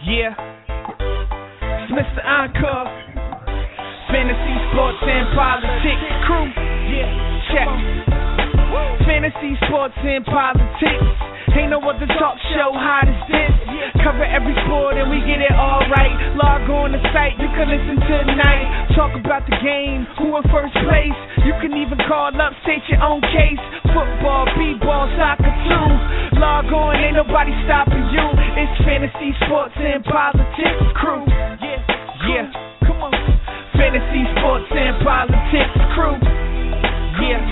Yeah. It's Mr. Encore. Fantasy, sports, and politics crew. Yeah. Check. Fantasy, sports, and politics. Ain't no other talk show hot as this. Cover every sport and we get it all right. Log on the site, you can listen tonight. Talk about the game, who in first place. You can even call up, state your own case. Football, b-ball, soccer too. Log on, ain't nobody stopping you. It's fantasy, sports, and politics crew. Yeah, yeah. Come on. Fantasy, sports, and politics crew. Yeah.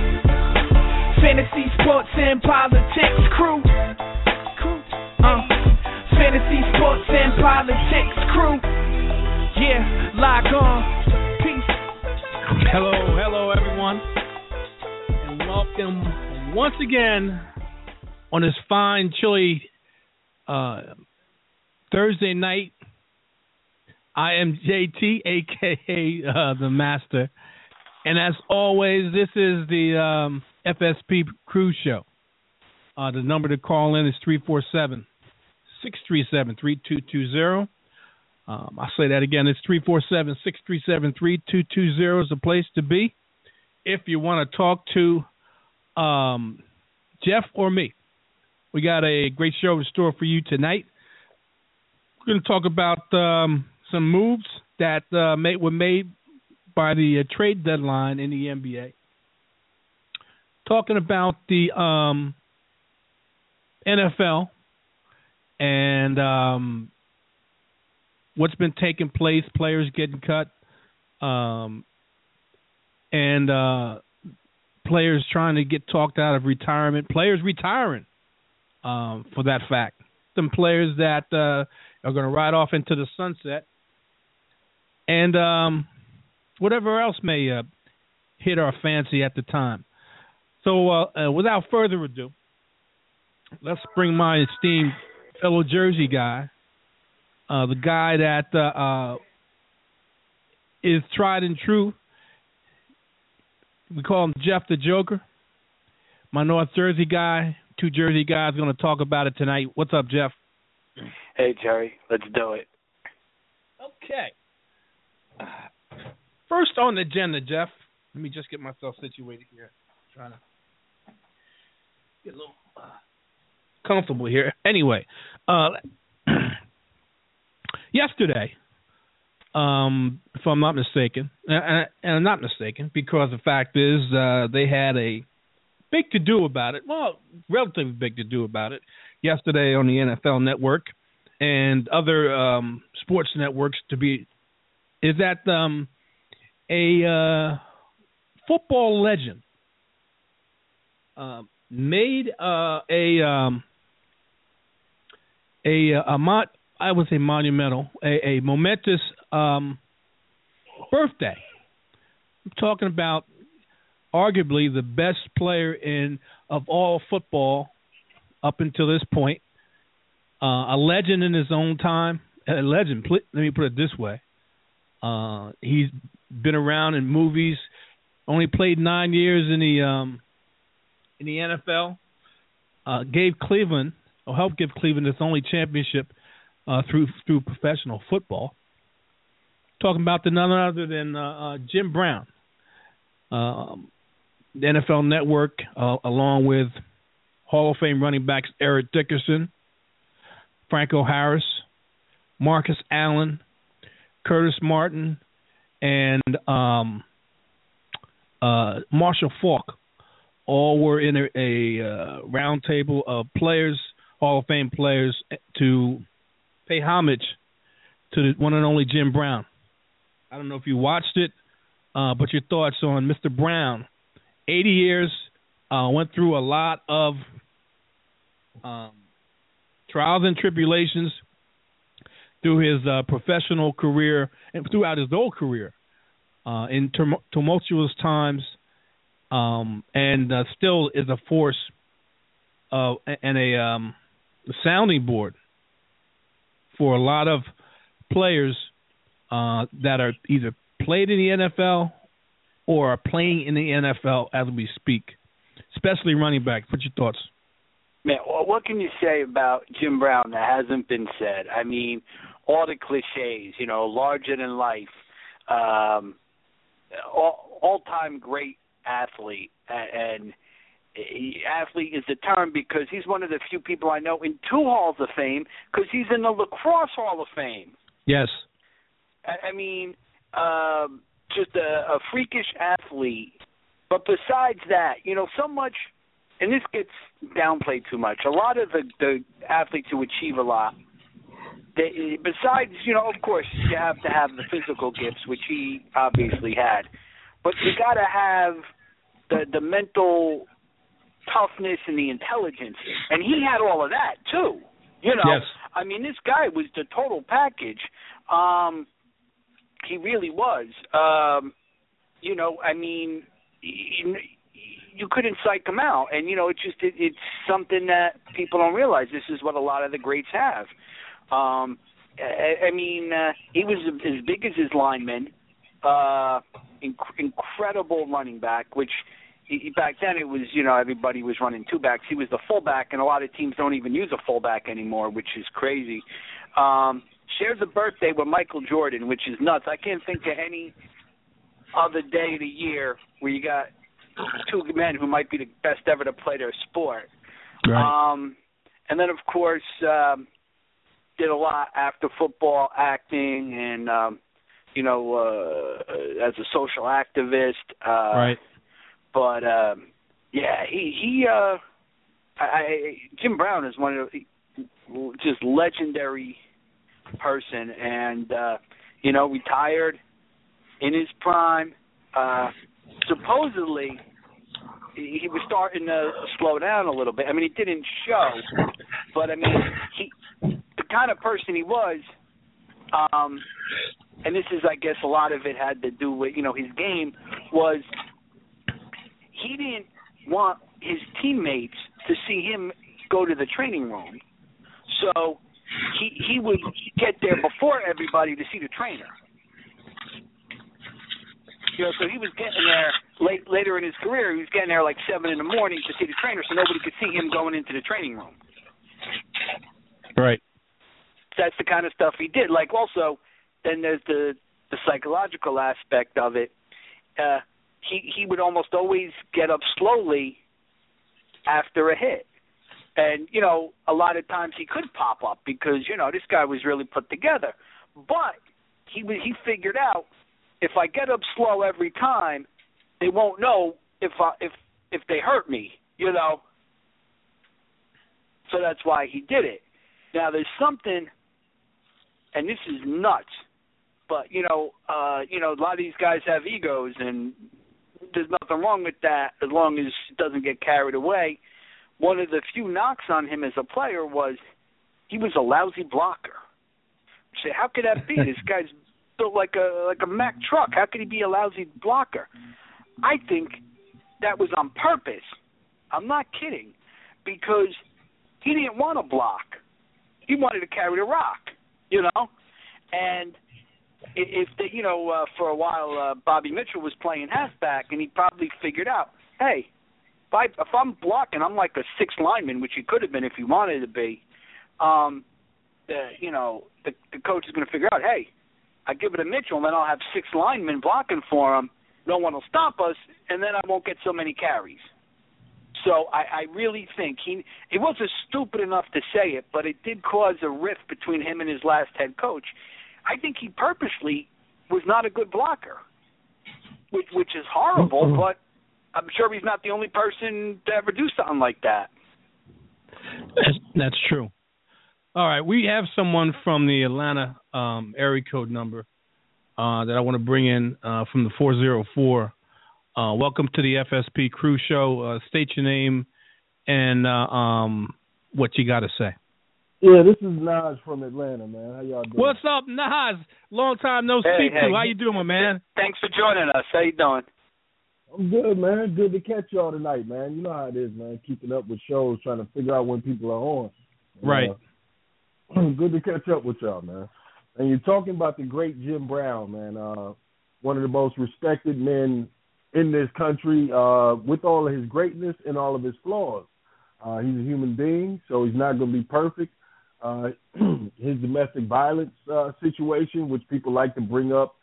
Fantasy, sports, and politics crew. Uh, fantasy, sports, and politics crew. Yeah, lock on. Peace. Hello, hello, everyone, and welcome once again on this fine, chilly uh, Thursday night. I am JT, aka uh, the Master, and as always, this is the um, FSP Crew Show. Uh, the number to call in is 347 637 3220. Um, I'll say that again. It's 347 637 3220 is the place to be if you want to talk to um, Jeff or me. We got a great show in store for you tonight. We're going to talk about um, some moves that uh, made, were made by the uh, trade deadline in the NBA. Talking about the um, NFL and um, what's been taking place, players getting cut, um, and uh, players trying to get talked out of retirement, players retiring um, for that fact. Some players that uh, are going to ride off into the sunset, and um, whatever else may uh, hit our fancy at the time. So, uh, uh, without further ado, let's bring my esteemed fellow Jersey guy, uh, the guy that uh, is tried and true. We call him Jeff the Joker. My North Jersey guy, two Jersey guys, going to talk about it tonight. What's up, Jeff? Hey, Jerry, let's do it. Okay. First on the agenda, Jeff. Let me just get myself situated here. trying to get a little uh, comfortable here. Anyway, uh, yesterday, um, if I'm not mistaken, and, and I'm not mistaken, because the fact is uh, they had a big to do about it. Well, relatively big to do about it yesterday on the NFL Network and other um, sports networks. To be is that um, a uh, football legend uh, made uh, a um, a a mon- I would say monumental, a, a momentous um, birthday. I'm talking about arguably the best player in of all football up until this point, uh, a legend in his own time. A legend. Let me put it this way: uh, he's been around in movies. Only played nine years in the um, in the NFL. Uh, gave Cleveland or helped give Cleveland its only championship uh, through through professional football. Talking about the none other than uh, uh, Jim Brown, um, the NFL Network, uh, along with Hall of Fame running backs Eric Dickerson, Franco Harris, Marcus Allen, Curtis Martin, and um, uh, Marshall Faulk all were in a, a uh, round table of players, Hall of Fame players, to pay homage to the one and only Jim Brown. I don't know if you watched it, uh, but your thoughts on Mr. Brown. 80 years, uh, went through a lot of um, trials and tribulations through his uh, professional career and throughout his whole career uh, in tum- tumultuous times, um, and uh, still is a force uh, and a um, sounding board for a lot of players uh, that are either played in the NFL or are playing in the NFL as we speak, especially running back. What's your thoughts? Man, what can you say about Jim Brown that hasn't been said? I mean, all the cliches, you know, larger than life, um, all all time great athlete, and he, athlete is the term because he's one of the few people I know in two halls of fame because he's in the lacrosse hall of fame. Yes. I, I mean, um, just a, a freakish athlete. But besides that, you know, so much, and this gets downplayed too much. A lot of the the athletes who achieve a lot, they, besides, you know, of course, you have to have the physical gifts, which he obviously had, but you got to have the the mental toughness and the intelligence, and he had all of that too. You know, yes. I mean, this guy was the total package. Um, he really was. Um, you know, I mean, you, you couldn't psych him out, and you know, it's just it, it's something that people don't realize. This is what a lot of the greats have. Um, I, I mean, uh, he was as big as his lineman. Uh, inc- incredible running back, which back then it was you know everybody was running two backs. He was the fullback, and a lot of teams don't even use a fullback anymore, which is crazy. Um, shares a birthday with Michael Jordan, which is nuts. I can't think of any other day of the year where you got two men who might be the best ever to play their sport. Right. Um, and then of course um, did a lot after football, acting, and um, you know uh, as a social activist. Uh, right. But um, yeah, he he. Uh, I, Jim Brown is one of the just legendary person, and uh, you know, retired in his prime. Uh, supposedly, he, he was starting to slow down a little bit. I mean, it didn't show, but I mean, he the kind of person he was. Um, and this is, I guess, a lot of it had to do with you know his game was he didn't want his teammates to see him go to the training room. So he he would get there before everybody to see the trainer. You know, so he was getting there late later in his career. He was getting there like seven in the morning to see the trainer, so nobody could see him going into the training room. Right. That's the kind of stuff he did. Like also, then there's the the psychological aspect of it. Uh, he he would almost always get up slowly after a hit. And you know, a lot of times he could pop up because you know this guy was really put together. But he he figured out if I get up slow every time, they won't know if I, if if they hurt me. You know. So that's why he did it. Now there's something, and this is nuts, but you know, uh, you know, a lot of these guys have egos, and there's nothing wrong with that as long as it doesn't get carried away one of the few knocks on him as a player was he was a lousy blocker. say, how could that be? this guy's built like a like a Mack truck. How could he be a lousy blocker? I think that was on purpose. I'm not kidding, because he didn't want to block. He wanted to carry the rock, you know. And if they, you know, uh, for a while, uh, Bobby Mitchell was playing halfback, and he probably figured out, hey, if I if I'm blocking, I'm like a six lineman, which he could have been if he wanted to be. Um, the you know the the coach is going to figure out, hey, I give it to Mitchell, and then I'll have six linemen blocking for him. No one will stop us, and then I won't get so many carries. So I, I really think he he wasn't stupid enough to say it, but it did cause a rift between him and his last head coach. I think he purposely was not a good blocker, which which is horrible, Mm-hmm. but I'm sure he's not the only person to ever do something like that. That's, that's true. All right, we have someone from the Atlanta um, area code number uh, that I want to bring in uh, from the 404. Uh, welcome to the FSP Crew Show. Uh, state your name and uh, um, what you got to say. Yeah, this is Nas from Atlanta, man. How y'all doing? What's up, Nas? Long time no Hey, speak hey. to. How you doing, my man? Thanks for joining us. How you doing? I'm good, man. Good to catch y'all tonight, man. You know how it is, man. Keeping up with shows, trying to figure out when people are on. Right. Uh, good to catch up with y'all, man. And you're talking about the great Jim Brown, man. Uh, one of the most respected men in this country, uh, with all of his greatness and all of his flaws. Uh, he's a human being, so he's not going to be perfect. uh, his domestic violence uh, situation, which people like to bring up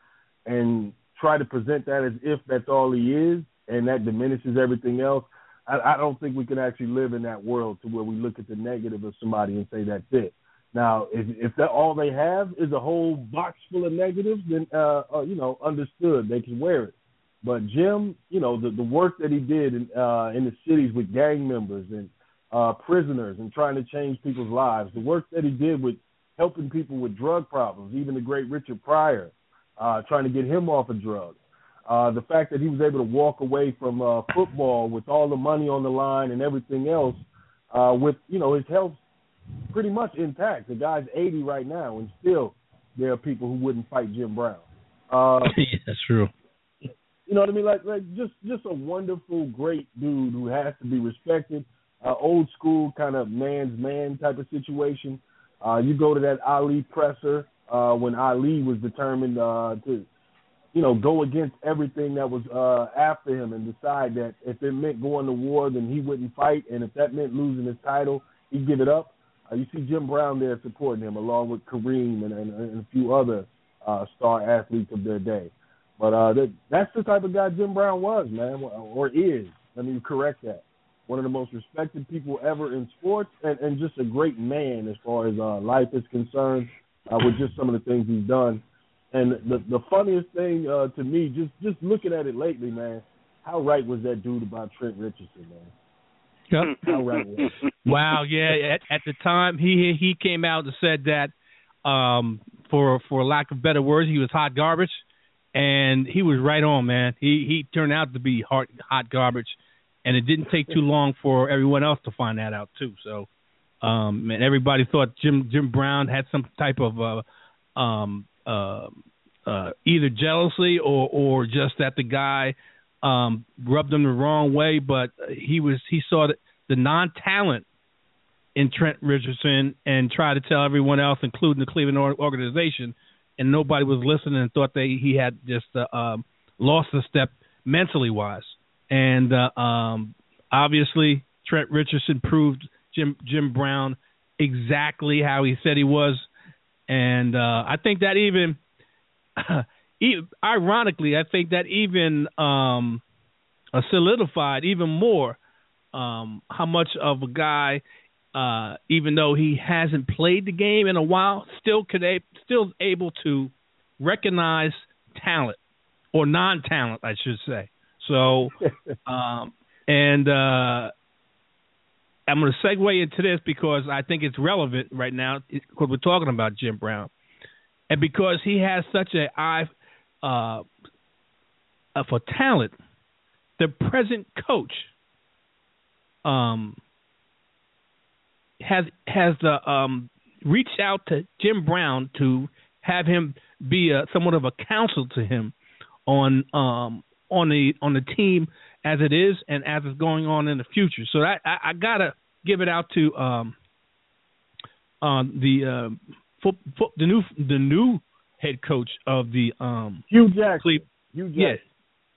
and try to present that as if that's all he is, and that diminishes everything else. I, I don't think we can actually live in that world to where we look at the negative of somebody and say that's it. Now, if if that all they have is a whole box full of negatives, then uh, uh you know, understood they can wear it. But Jim, you know, the the work that he did in uh in the cities with gang members and uh prisoners and trying to change people's lives, the work that he did with helping people with drug problems, even the great Richard Pryor, uh trying to get him off of drugs. Uh, the fact that he was able to walk away from uh, football with all the money on the line and everything else, uh, with you know his health pretty much intact. The guy's 80 right now, and still there are people who wouldn't fight Jim Brown. Uh, yeah, that's true. You know what I mean? Like, like just just a wonderful, great dude who has to be respected. Uh, old school kind of man's man type of situation. Uh, you go to that Ali presser uh, when Ali was determined uh, to you know, go against everything that was uh, after him and decide that if it meant going to war, then he wouldn't fight, and if that meant losing his title, he'd give it up. Uh, you see Jim Brown there supporting him, along with Kareem and, and, and a few other uh, star athletes of their day. But uh, that, that's the type of guy Jim Brown was, man, or is. Let me correct that. One of the most respected people ever in sports, and, and just a great man as far as uh, life is concerned, uh, with just some of the things he's done. And the the funniest thing uh, to me, just just looking at it lately, man, how right was that dude about Trent Richardson, man? Yep. How right was. wow, yeah. At, at the time, he he came out and said that, um, for for lack of better words, he was hot garbage, and he was right on, man. He he turned out to be hot hot garbage, and it didn't take too long for everyone else to find that out too. So, um, and everybody thought Jim Jim Brown had some type of uh, um, uh, uh, either jealousy or or just that the guy um, rubbed him the wrong way. But he was he saw the, the non talent in Trent Richardson and tried to tell everyone else, including the Cleveland organization, and nobody was listening and thought they he had just uh, um, lost a step mentally wise. And uh, um, obviously, Trent Richardson proved Jim Jim Brown exactly how he said he was and uh, I think that even, even, ironically, I think that even um, uh, solidified even more um, how much of a guy, uh, even though he hasn't played the game in a while, still could a- still able to recognize talent or non-talent, I should say. So, um, and uh, I'm going to segue into this because I think it's relevant right now because we're talking about Jim Brown, and because he has such an eye uh, for talent. The present coach um, has has uh, um, reached out to Jim Brown to have him be a, somewhat of a counsel to him on um, on the on the team as it is and as it's going on in the future. So I, I, I gotta give it out to um, uh, the uh, fo- fo- the new the new head coach of the um, Hue Jackson. Cle- Hue Jackson. Yes,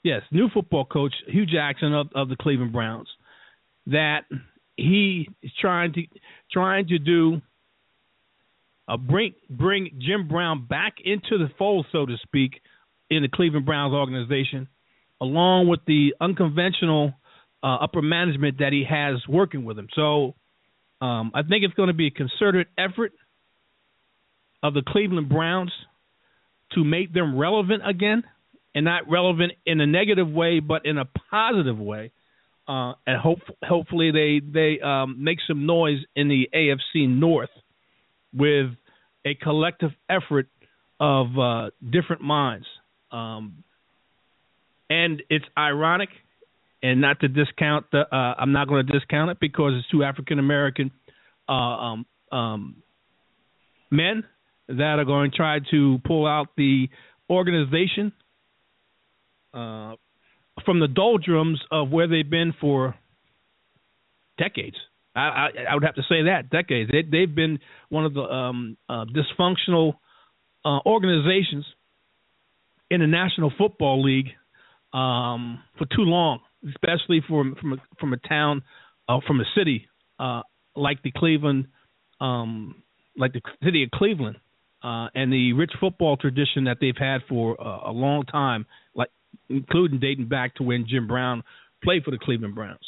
yes, new football coach Hue Jackson of, of the Cleveland Browns. That he is trying to trying to do uh, bring bring Jim Brown back into the fold, so to speak, in the Cleveland Browns organization along with the unconventional uh, upper management that he has working with him. So um, I think it's going to be a concerted effort of the Cleveland Browns to make them relevant again, and not relevant in a negative way, but in a positive way. Uh, and hope, hopefully they they um, make some noise in the AFC North with a collective effort of uh, different minds. Um, and it's ironic, and not to discount the. Uh, I'm not going to discount it because it's two African American uh, um, um, men that are going to try to pull out the organization uh, from the doldrums of where they've been for decades. I, I, I would have to say that decades. They, they've been one of the um, uh, dysfunctional uh, organizations in the National Football League um, for too long, especially from from a, from a town, uh, from a city uh, like the Cleveland um, like the city of Cleveland uh, and the rich football tradition that they've had for a long time, like including dating back to when Jim Brown played for the Cleveland Browns.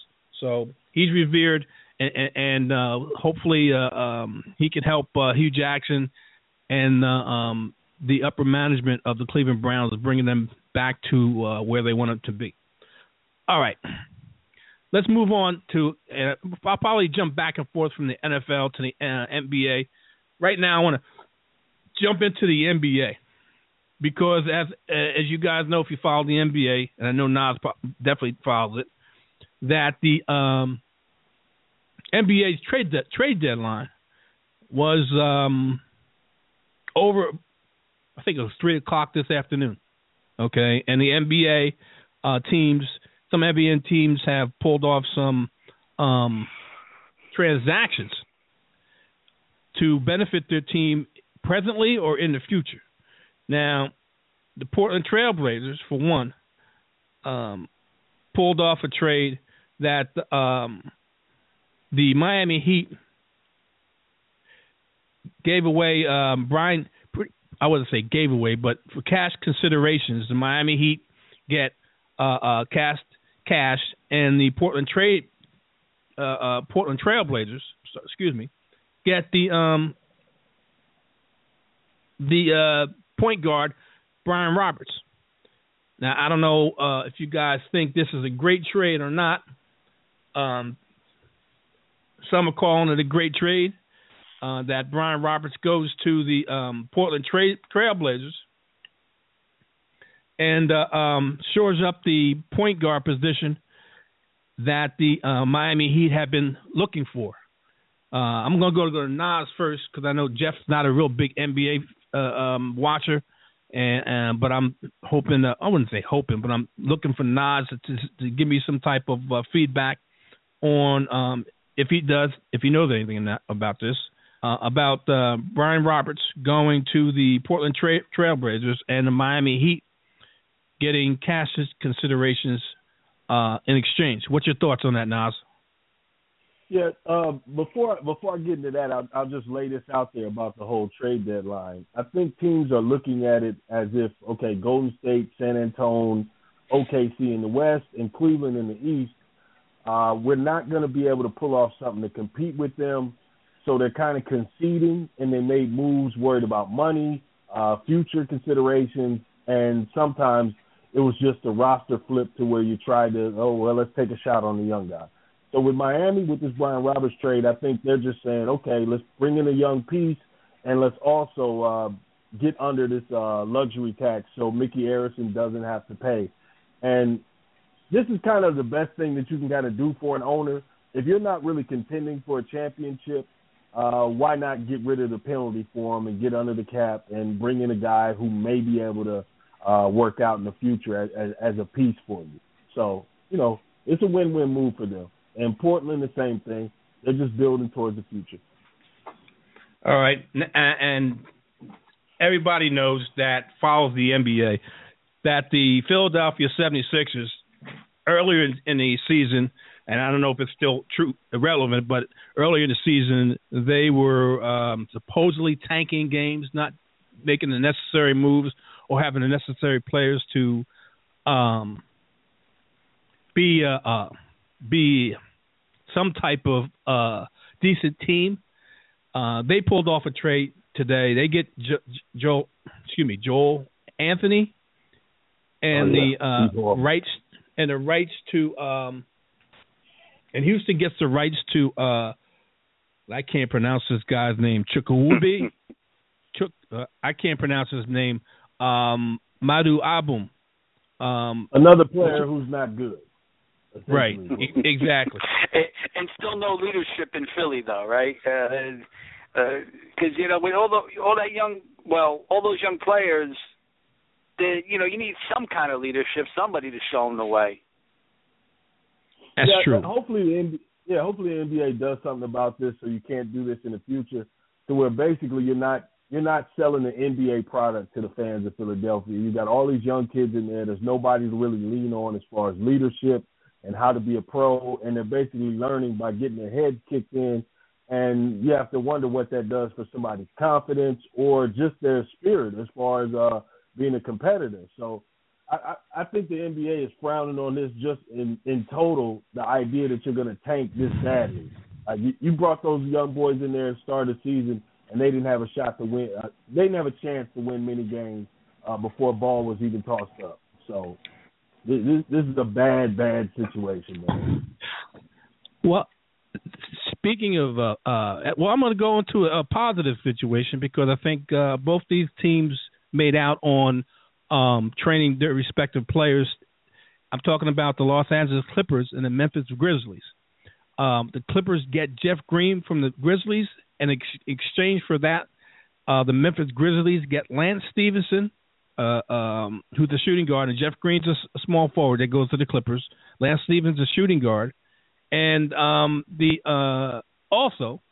So he's revered, and, and uh, hopefully uh, um, he can help uh, Hue Jackson and um, the upper management of the Cleveland Browns, bringing them back to uh, where they want them to be. All right. Let's move on to. Uh, I'll probably jump back and forth from the NFL to the uh, NBA. Right now, I want to jump into the NBA because, as as you guys know, if you follow the NBA, and I know Nas definitely follows it, that the um, NBA's trade de- trade deadline was um, over. I think it was three o'clock this afternoon. Okay, and the NBA uh, teams some NBA teams have pulled off some um, transactions to benefit their team presently or in the future. Now, the Portland Trailblazers, for one, um, pulled off a trade that um, the Miami Heat gave away um, Brian. I wouldn't say gave away, but for cash considerations, the Miami Heat get uh, uh, cast cash, and the Portland Trade uh, uh, Portland Trailblazers, excuse me, get the um the uh, point guard Brian Roberts. Now I don't know uh, if you guys think this is a great trade or not. Um, some are calling it a great trade. Uh, that Brian Roberts goes to the um, Portland Trail Trailblazers and uh, um, shores up the point guard position that the uh, Miami Heat have been looking for. Uh, I'm going to go to Nas first because I know Jeff's not a real big NBA uh, um, watcher, and but I'm hoping I wouldn't say hoping, but I'm looking for Nas to, to give me some type of feedback on um, if he does, if he knows anything about this. Uh, about uh, Brian Roberts going to the Portland Tra- Trailblazers and the Miami Heat getting cash considerations uh, in exchange. What's your thoughts on that, Nas? Yeah, uh, before before I get into that, I'll, I'll just lay this out there about the whole trade deadline. I think teams are looking at it as if okay, Golden State, San Antonio, OKC in the West, and Cleveland in the East. Uh, we're not going to be able to pull off something to compete with them, so they're kind of conceding, and they made moves worried about money, uh, future considerations, and sometimes it was just a roster flip to where you tried to, oh, well, let's take a shot on the young guy. So with Miami, with this Brian Roberts trade, I think they're just saying, okay, let's bring in a young piece and let's also uh, get under this uh, luxury tax so Micky Arison doesn't have to pay. And this is kind of the best thing that you can kind of do for an owner. If you're not really contending for a championship, uh, why not get rid of the penalty for him and get under the cap and bring in a guy who may be able to uh, work out in the future as, as, as a piece for you. So, you know, it's a win-win move for them. And Portland, the same thing. They're just building towards the future. All right, and everybody knows that follows the NBA that the Philadelphia 76ers earlier in the season, and I don't know if it's still true irrelevant, but earlier in the season they were um, supposedly tanking games, not making the necessary moves or having the necessary players to um, be uh, uh, be some type of uh, decent team. Uh, they pulled off a trade today. They get jo- Joel, excuse me, Joel Anthony, and oh, yeah. the uh, rights and the rights to um, and Houston gets the rights to uh, I can't pronounce this guy's name, Chukwubi. Chuk, uh, I can't pronounce his name um, Maduabum. Um, Another player who's not good. Right, exactly. and still no leadership in Philly, though, right? Because uh, uh, you know, with all the all that young, well, all those young players, they, you know, you need some kind of leadership, somebody to show them the way. That's yeah, true. Hopefully, the NBA, yeah, hopefully the NBA does something about this, so you can't do this in the future, to where basically you're not you're not selling the NBA product to the fans of Philadelphia. You got all these young kids in there. There's nobody to really lean on as far as leadership and how to be a pro, and they're basically learning by getting their heads kicked in and you have to wonder what that does for somebody's confidence or just their spirit as far as uh, being a competitor. So I, I, think the NBA is frowning on this just in in total. The idea that you're going to tank this badly. Uh, you, you brought those young boys in there and started the season, and they didn't have a shot to win. Uh, they didn't have a chance to win many games uh, before ball was even tossed up. So this, this is a bad, bad situation, man. Well, speaking of, uh, uh, well, I'm going to go into a, a positive situation because I think uh, both these teams made out on um, training their respective players. I'm talking about the Los Angeles Clippers and the Memphis Grizzlies. Um, the Clippers get Jeff Green from the Grizzlies, and ex- exchange for that, uh, the Memphis Grizzlies get Lance Stephenson, uh, um, who's the shooting guard, and Jeff Green's a, a small forward that goes to the Clippers. Lance Stephenson's a shooting guard, and um, the uh, also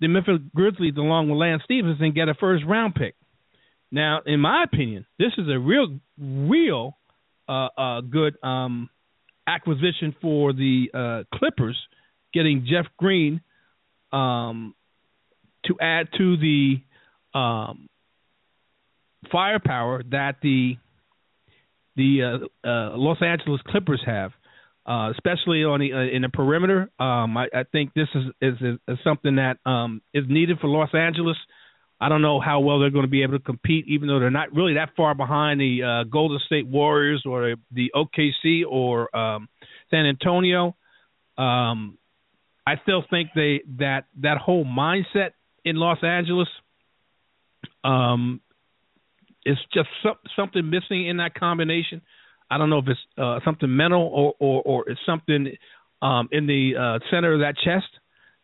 the Memphis Grizzlies, along with Lance Stephenson, get a first round pick. Now, in my opinion, this is a real, real uh, uh, good um, acquisition for the uh, Clippers, getting Jeff Green um, to add to the um, firepower that the the uh, uh, Los Angeles Clippers have, uh, especially on the in the perimeter. Um, I, I think this is, is is something that um, is needed for Los Angeles. I don't know how well they're going to be able to compete, even though they're not really that far behind the uh, Golden State Warriors or the OKC or um, San Antonio. Um, I still think they that that whole mindset in Los Angeles um, is just some, something missing in that combination. I don't know if it's uh, something mental or, or, or it's something um, in the uh, center of that chest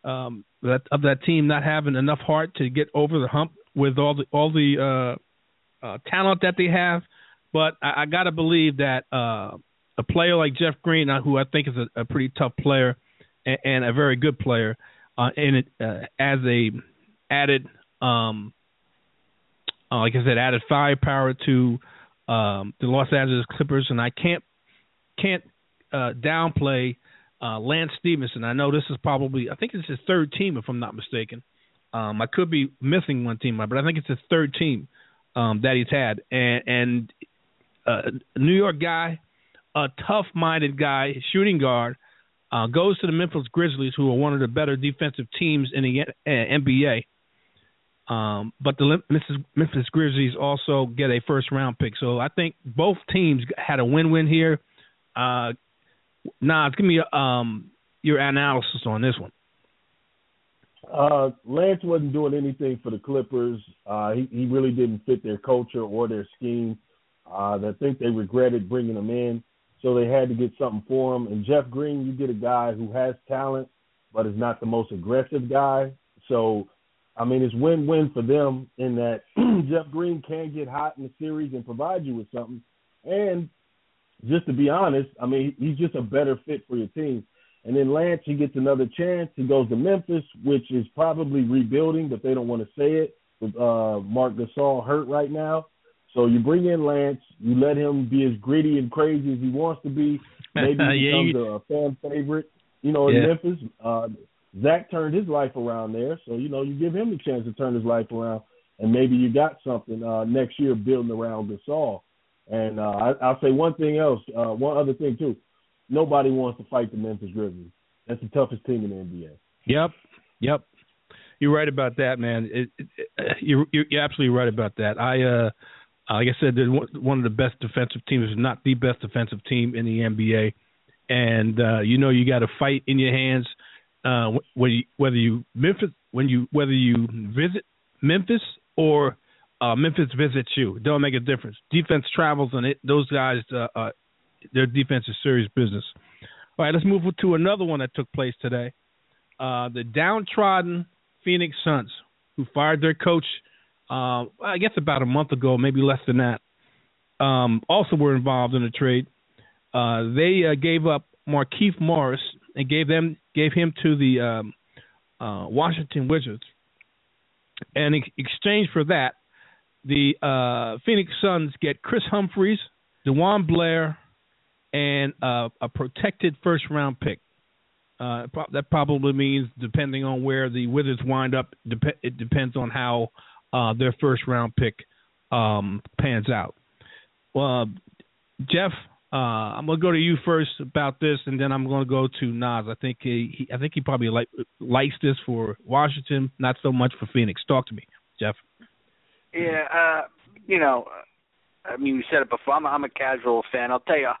um, that of that team not having enough heart to get over the hump with all the all the uh, uh, talent that they have. But I, I got to believe that uh, a player like Jeff Green, uh, who I think is a, a pretty tough player and, and a very good player, uh, and it, uh, as a added, um, uh, like I said, added firepower to um, the Los Angeles Clippers, and I can't can't uh, downplay uh, Lance Stephenson. I know this is probably I think it's his third team if I'm not mistaken. Um, I could be missing one team, but I think it's his third team um, that he's had, and, and uh, New York guy, a tough-minded guy, shooting guard, uh, goes to the Memphis Grizzlies, who are one of the better defensive teams in the uh, NBA. Um, but the Memphis, Memphis Grizzlies also get a first round pick. So I think both teams had a win win here. Uh, nah, give me um, your analysis on this one. Uh, Lance wasn't doing anything for the Clippers. Uh, he, he really didn't fit their culture or their scheme. Uh, I think they regretted bringing him in, so they had to get something for him. And Jeff Green, you get a guy who has talent, but is not the most aggressive guy. So, I mean, it's win-win for them in that Jeff Green can get hot in the series and provide you with something. And just to be honest, I mean, he's just a better fit for your team. And then Lance, he gets another chance. He goes to Memphis, which is probably rebuilding, but they don't want to say it with uh, Marc Gasol hurt right now. So you bring in Lance, you let him be as gritty and crazy as he wants to be. Maybe he yeah, becomes you... a fan favorite, you know, in yeah. Memphis. Uh, Zach turned his life around there, so you know you give him the chance to turn his life around, and maybe you got something uh, next year building around Gasol. And uh, I, I'll say one thing else, uh, one other thing too nobody wants to fight the Memphis Grizzlies. That's the toughest team in the NBA. Yep, yep. You're right about that, man. It, it, it, you're, you're absolutely right about that. I, uh, like I said, they're one of the best defensive teams, if not the best defensive team in the NBA. And uh, you know, you got a fight in your hands. Uh, whether you, whether you Memphis, when you whether you visit Memphis or uh, Memphis visits you, don't make a difference. Defense travels, and it, those guys uh, uh, their defense is serious business. All right, let's move to another one that took place today. Uh, the downtrodden Phoenix Suns, who fired their coach, uh, I guess about a month ago, maybe less than that, um, also were involved in the trade. Uh, they gave up Markieff Morris and gave them gave him to the um, Washington Wizards. And in exchange for that, the uh, Phoenix Suns get Kris Humphries, DeJuan Blair, and uh, a protected first round pick. Uh, that probably means depending on where the Wizards wind up, it depends on how uh, their first round pick um, pans out. Well, Jeff, uh, I'm gonna go to you first about this, and then I'm gonna go to Nas. I think he, he I think he probably like, likes this for Washington, not so much for Phoenix. Talk to me, Jeff. Yeah, uh, you know, I mean, we said it before. I'm a, I'm a casual fan. I'll tell you,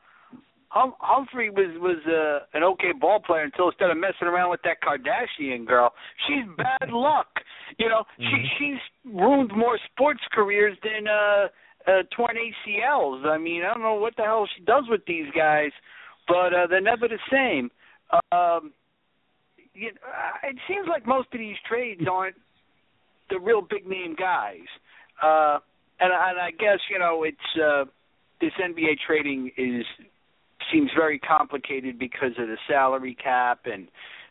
hum- Humphrey was was uh, an okay ball player until instead of messing around with that Kardashian girl, she's bad luck. You know, mm-hmm. she she's ruined more sports careers than uh, uh torn ACLs. I mean, I don't know what the hell she does with these guys, but uh, they're never the same. Um, you know, it seems like most of these trades aren't the real big name guys. Uh, and, and I guess you know it's uh, this NBA trading is seems very complicated because of the salary cap and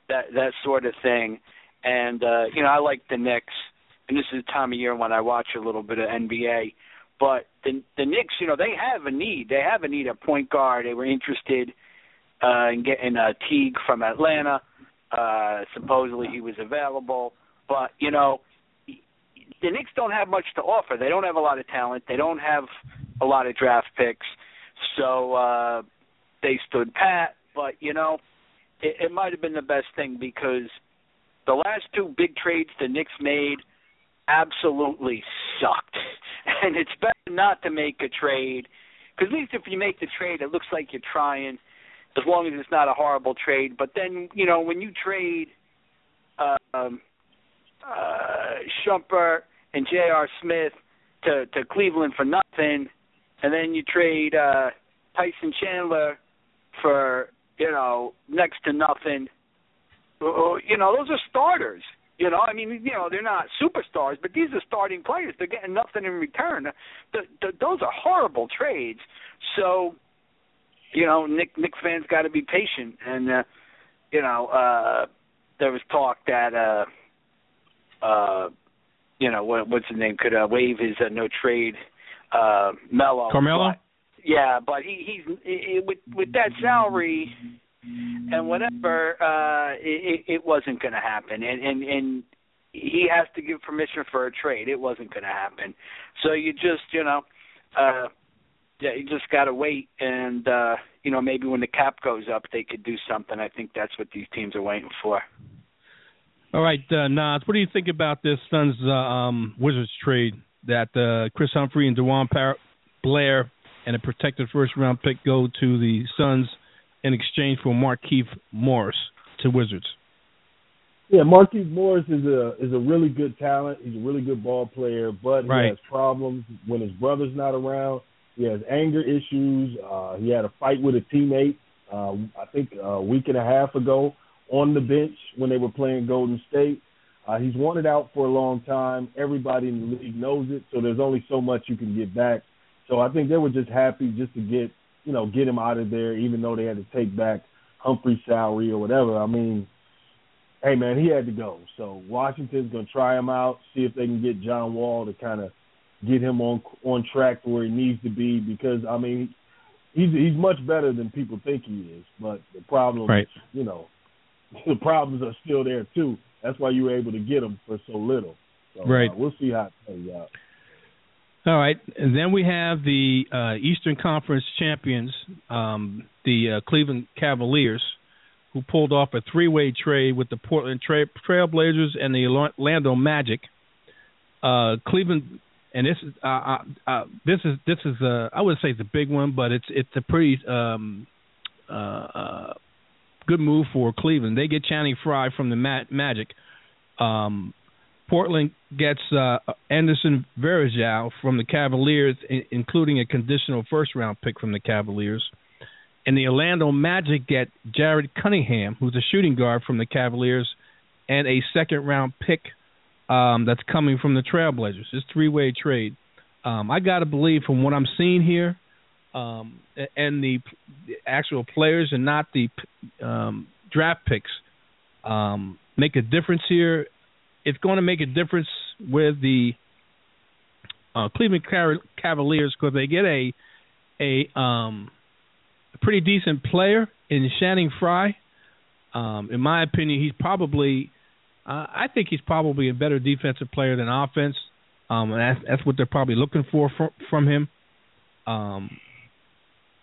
that that sort of thing. And uh, you know, I like the Knicks, and this is the time of year when I watch a little bit of NBA. But the the Knicks, you know, they have a need. They have a need at point guard. They were interested uh, in getting uh, Teague from Atlanta. Uh, supposedly he was available, but you know, the Knicks don't have much to offer. They don't have a lot of talent. They don't have a lot of draft picks. So uh, they stood pat. But you know, it, it might have been the best thing because the last two big trades the Knicks made absolutely sucked, and it's better not to make a trade because at least if you make the trade, it looks like you're trying, as long as it's not a horrible trade. But then you know when you trade. Um, uh, Shumpert and J.R. Smith to to Cleveland for nothing, and then you trade uh, Tyson Chandler for you know next to nothing. You know those are starters. You know, I mean, you know, they're not superstars, but these are starting players. They're getting nothing in return. The, the, those are horrible trades. So, you know, Knick Knick fans got to be patient, and uh, you know, uh, there was talk that uh, uh, you know what, what's his name could uh, waive his uh, no trade uh Melo. Carmelo. But, yeah, but he he's he, with with that salary and whatever uh it, it wasn't going to happen and and and he has to give permission for a trade. It wasn't going to happen. So you just, you know, uh yeah, you just got to wait and uh you know, maybe when the cap goes up they could do something. I think that's what these teams are waiting for. All right, uh, Nas, what do you think about this Suns uh, um, Wizards trade that uh, Kris Humphrey and DeJuan Par- Blair and a protected first round pick go to the Suns in exchange for Markieff Morris to Wizards? Yeah, Markieff Morris is a is a really good talent. He's a really good ball player, but he right. has problems when his brother's not around. He has anger issues. Uh, he had a fight with a teammate, uh, I think a week and a half ago on the bench when they were playing Golden State. Uh, he's wanted out for a long time. Everybody in the league knows it, so there's only so much you can get back. So I think they were just happy just to get, you know, get him out of there, even though they had to take back Humphrey's salary or whatever. I mean, hey man, he had to go. So Washington's gonna try him out, see if they can get John Wall to kind of get him on on track where he needs to be. Because I mean, he's he's much better than people think he is. But the problem, right. you know, the problems are still there too. That's why you were able to get them for so little. So, right. Uh, we'll see how it plays out. All right, and then we have the uh, Eastern Conference champions, um, the uh, Cleveland Cavaliers, who pulled off a three-way trade with the Portland Trail Trailblazers and the Orlando Magic. Uh, Cleveland, and this is uh, uh, uh this is this is uh, I would say it's a big one, but it's it's a pretty um, good move for Cleveland. They get Channing Frye from the Magic. Um, Portland gets uh, Anderson Varejao from the Cavaliers, I- including a conditional first round pick from the Cavaliers. And the Orlando Magic get Jared Cunningham, who's a shooting guard from the Cavaliers, and a second round pick um, that's coming from the Trailblazers. This three way trade. Um, I got to believe from what I'm seeing here, um, and the, the actual players and not the um, draft picks um, make a difference here. It's going to make a difference with the uh, Cleveland Cavaliers because they get a a, um, a pretty decent player in Channing Frye. Um, in my opinion, he's probably. Uh, I think he's probably a better defensive player than offense. Um, and that's, that's what they're probably looking for from, from him. Um,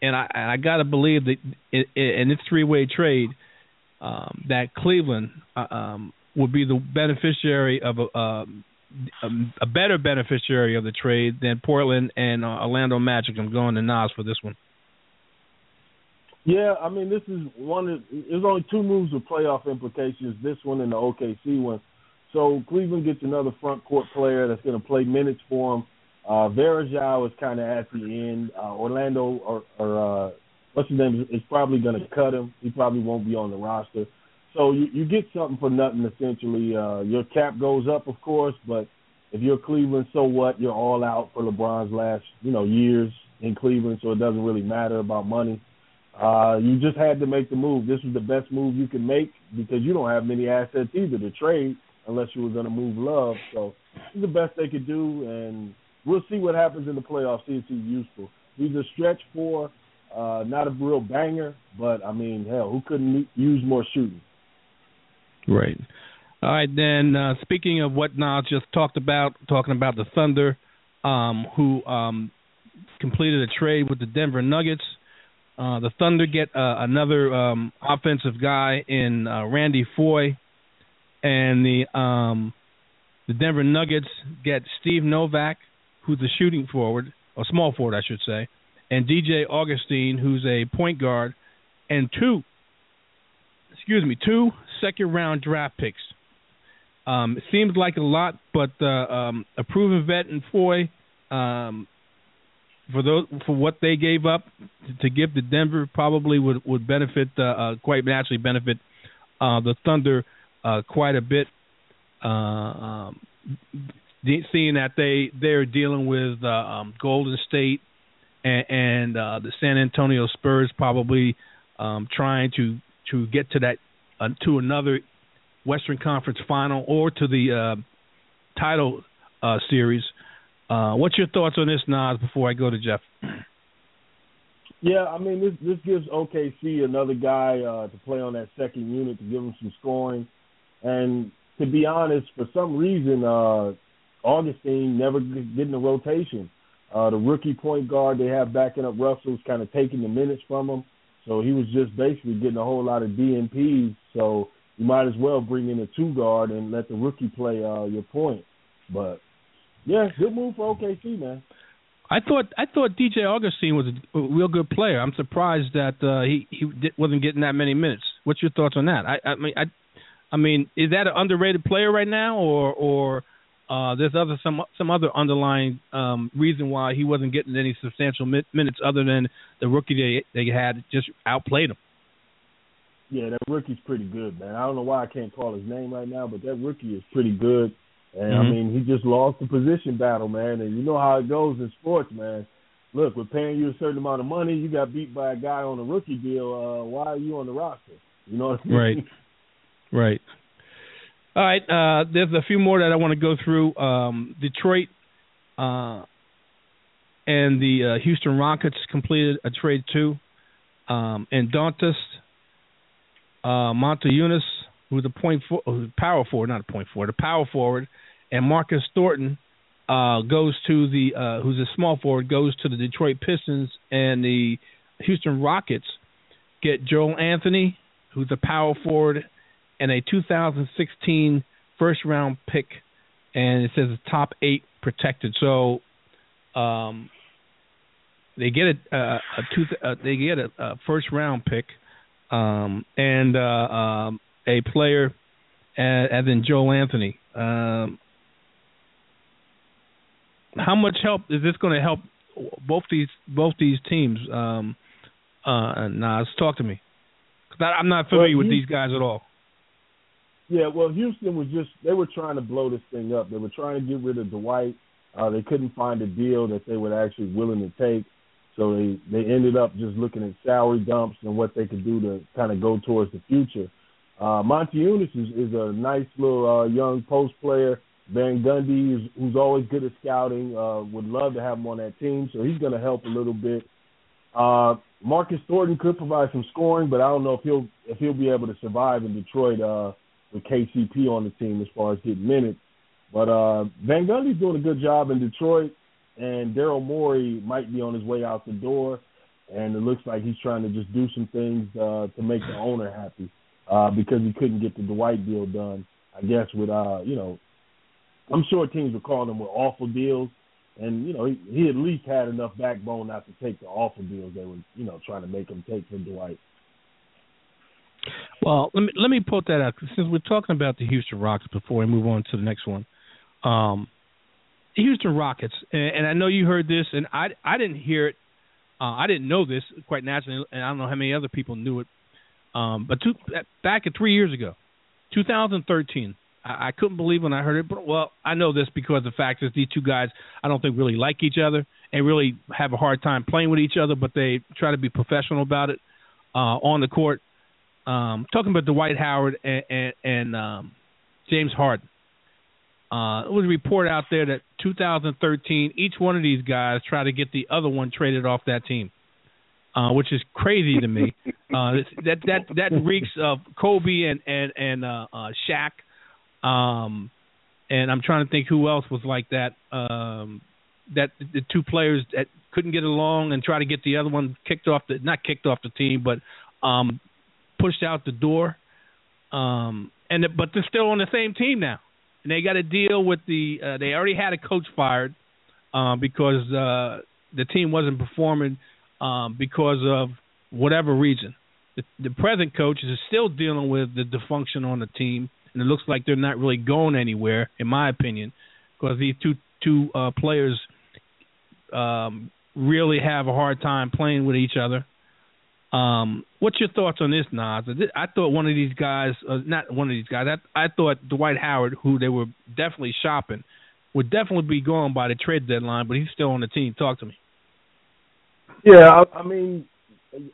and I, I got to believe that in, this three-way trade, um, that Cleveland uh, um, would be the beneficiary of a, um, a, a better beneficiary of the trade than Portland and uh, Orlando Magic. I'm going to Nas for this one. Yeah, I mean, this is one. Of, there's only two moves with playoff implications. This one and the OKC one. So Cleveland gets another front court player that's going to play minutes for them. Uh, Varejao is kind of at the end. Uh, Orlando or, or uh, what's his name is probably going to cut him. He probably won't be on the roster. So you, you get something for nothing essentially. Uh, your cap goes up, of course, but if you're Cleveland, so what? You're all out for LeBron's last you know years in Cleveland, so it doesn't really matter about money. Uh, you just had to make the move. This was the best move you could make because you don't have many assets either to trade unless you were going to move Love. So it's the best they could do, and we'll see what happens in the playoffs. See if he's useful. He's a stretch four, uh, not a real banger, but I mean, hell, who couldn't use more shooting? Right. All right, then. Uh, speaking of what Nas just talked about, talking about the Thunder, um, who um, completed a trade with the Denver Nuggets. Uh, the Thunder get uh, another um, offensive guy in uh, Randy Foye, and the um, the Denver Nuggets get Steve Novak, who's a shooting forward, a small forward, I should say, and DJ Augustin, who's a point guard, and two, excuse me, two second round draft picks. Um, it seems like a lot, but uh, um, a proven vet in Foye, um, for those for what they gave up to, to give to Denver, probably would would benefit uh, uh, quite naturally benefit uh, the Thunder uh, quite a bit. Um, seeing that they they're dealing with uh, um, Golden State and, and uh, the San Antonio Spurs, probably um, trying to to get to that uh, to another Western Conference Final or to the uh, title uh, series. Uh, what's your thoughts on this, Nas? Before I go to Jeff. Yeah, I mean this this gives OKC another guy uh, to play on that second unit to give them some scoring, and to be honest, for some reason, uh, Augustin never getting a rotation. Uh, the rookie point guard they have backing up Russell's kind of taking the minutes from him, so he was just basically getting a whole lot of DNPs. So you might as well bring in a two guard and let the rookie play uh, your point. But yeah, good move for OKC, man. I thought I thought DJ Augustin was a real good player. I'm surprised that uh, he he wasn't getting that many minutes. What's your thoughts on that? I I mean I I mean is that an underrated player right now or or uh, there's other some some other underlying um, reason why he wasn't getting any substantial mi- minutes other than the rookie they they had just outplayed him. Yeah, that rookie's pretty good, man. I don't know why I can't call his name right now, but that rookie is pretty good. And mm-hmm. I mean, he just lost the position battle, man. And you know how it goes in sports, man. Look, we're paying you a certain amount of money. You got beat by a guy on a rookie deal. Uh, why are you on the roster? You know what I mean? Right. Right. All right. Uh, there's a few more that I want to go through. Um, Detroit uh, and the uh, Houston Rockets completed a trade too. Um, and Donatas uh, Motiejunas, who's a point for, who's power forward, not a point forward, a power forward, and Marcus Thornton uh, goes to the uh, who's a small forward goes to the Detroit Pistons, and the Houston Rockets get Joel Anthony, who's a power forward, and a 2016 first round pick, and it says top eight protected. So. Um, they get a, a, a two, uh, they get a, a first round pick, um, and uh, um, a player, as, as in Joel Anthony. Um, how much help is this going to help both these both these teams? Um, uh, Nas, talk to me, because I'm not familiar well, with these guys at all. Yeah, well, Houston was just they were trying to blow this thing up. They were trying to get rid of Dwight. Uh, they couldn't find a deal that they were actually willing to take. So they they ended up just looking at salary dumps and what they could do to kind of go towards the future. Uh, Unis is, is a nice little uh, young post player. Van Gundy, is, who's always good at scouting, uh, would love to have him on that team, so he's going to help a little bit. Uh, Marcus Thornton could provide some scoring, but I don't know if he'll if he'll be able to survive in Detroit uh, with KCP on the team as far as getting minutes. But uh, Van Gundy's doing a good job in Detroit, and Daryl Morey might be on his way out the door, and it looks like he's trying to just do some things uh, to make the owner happy uh, because he couldn't get the Dwight deal done. I guess with uh, you know, I'm sure teams were calling him with awful deals, and you know he, he at least had enough backbone not to take the awful deals they were you know trying to make him take from Dwight. Well, let me let me put that out since we're talking about the Houston Rockets before we move on to the next one. Um, Houston Rockets, and, and I know you heard this, and I I didn't hear it. Uh, I didn't know this quite naturally, and I don't know how many other people knew it. Um, but two, back at three years ago, 2013, I, I couldn't believe when I heard it. But well, I know this because the fact is these two guys I don't think really like each other and really have a hard time playing with each other, but they try to be professional about it uh, on the court. Um, talking about Dwight Howard and, and, and um, James Harden. Uh, it was a report out there that 2013, each one of these guys tried to get the other one traded off that team, uh, which is crazy to me. Uh, that that that reeks of Kobe and and and uh, uh, Shaq. Um, and I'm trying to think who else was like that. Um, that the two players that couldn't get along and try to get the other one kicked off the not kicked off the team, but um, pushed out the door. Um, and but they're still on the same team now, and they got to deal with the. Uh, they already had a coach fired uh, because uh, the team wasn't performing um, because of whatever reason. The, the present coach is still dealing with the dysfunction on the team, and it looks like they're not really going anywhere, in my opinion, because these two two uh, players um, really have a hard time playing with each other. Um, what's your thoughts on this, Nas? I thought one of these guys, uh, not one of these guys, I, I thought Dwight Howard, who they were definitely shopping, would definitely be gone by the trade deadline, but he's still on the team. Talk to me. Yeah, I, I mean,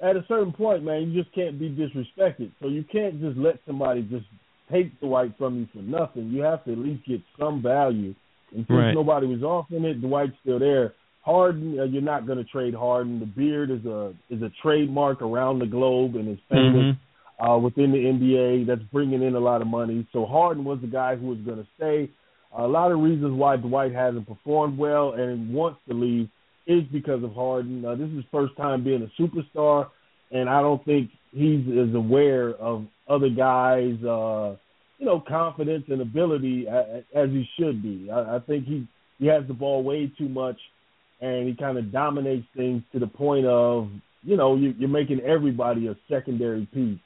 at a certain point, man, you just can't be disrespected. So you can't just let somebody just take Dwight from you for nothing. You have to at least get some value. And since right. nobody was offering it, Dwight's still there. Harden, uh, you're not going to trade Harden. The beard is a is a trademark around the globe and is famous mm-hmm. uh, within the NBA. That's bringing in a lot of money. So Harden was the guy who was going to stay. a lot of reasons why Dwight hasn't performed well and wants to leave is because of Harden. Uh, this is his first time being a superstar, and I don't think he's as aware of other guys, uh, you know, confidence and ability as, as he should be. I, I think he he has the ball way too much and he kind of dominates things to the point of you know you, you're making everybody a secondary piece.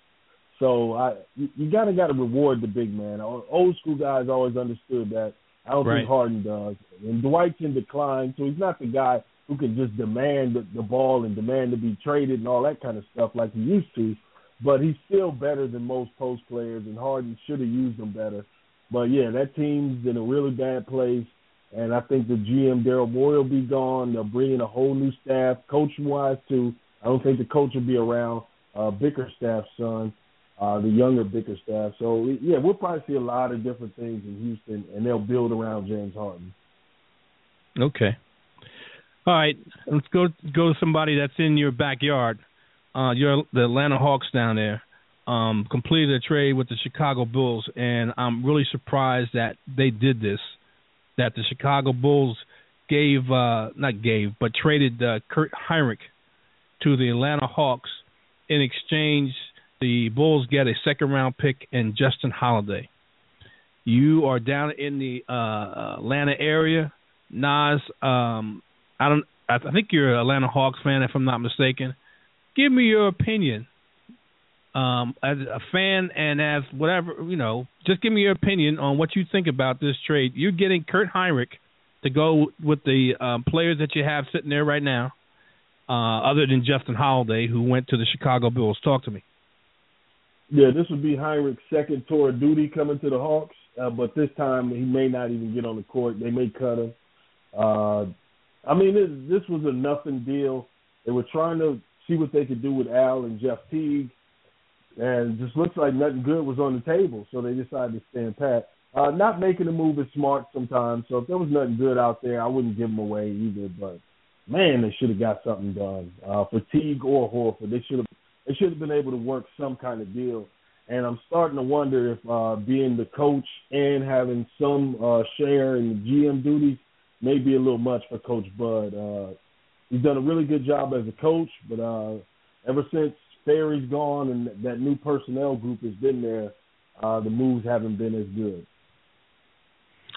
So I you, you gotta gotta reward the big man. Old school guys always understood that. I don't right. think Harden does. And Dwight's in decline, so he's not the guy who can just demand the, the ball and demand to be traded and all that kind of stuff like he used to. But he's still better than most post players, and Harden should have used him better. But yeah, that team's in a really bad place. And I think the GM Daryl Morey will be gone. They'll bring in a whole new staff, coaching wise too. I don't think the coach will be around. Uh, Bickerstaff's son, uh, the younger Bickerstaff. So yeah, we'll probably see a lot of different things in Houston, and they'll build around James Harden. Okay. All right, let's go go to somebody that's in your backyard. Uh, you're the Atlanta Hawks down there. Um, completed a trade with the Chicago Bulls, and I'm really surprised that they did this that the Chicago Bulls gave uh, not gave but traded uh, Kurt Hinrich to the Atlanta Hawks in exchange. The Bulls get a second round pick and Justin Holiday. You are down in the uh, Atlanta area, Nas. Um, I don't. I think you're an Atlanta Hawks fan, if I'm not mistaken. Give me your opinion um, as a fan and as whatever you know, just give me your opinion on what you think about this trade. You're getting Kurt Hinrich to go with the um, players that you have sitting there right now, uh, other than Justin Holiday, who went to the Chicago Bulls. Talk to me. Yeah, this would be Hinrich's second tour of duty coming to the Hawks, uh, but this time he may not even get on the court. They may cut him. Uh, I mean, this, this was a nothing deal. They were trying to see what they could do with Al and Jeff Teague and just looks like nothing good was on the table, so they decided to stand pat. Uh, not making a move is smart sometimes, so if there was nothing good out there, I wouldn't give them away either. But man, they should have got something done. Uh, for Teague or Horford, they should have they should have been able to work some kind of deal. And I'm starting to wonder if uh, being the coach and having some uh, share in the GM duties may be a little much for Coach Bud. Uh, he's done a really good job as a coach, but uh, ever since Ferry's gone and that new personnel group has been there, uh, the moves haven't been as good.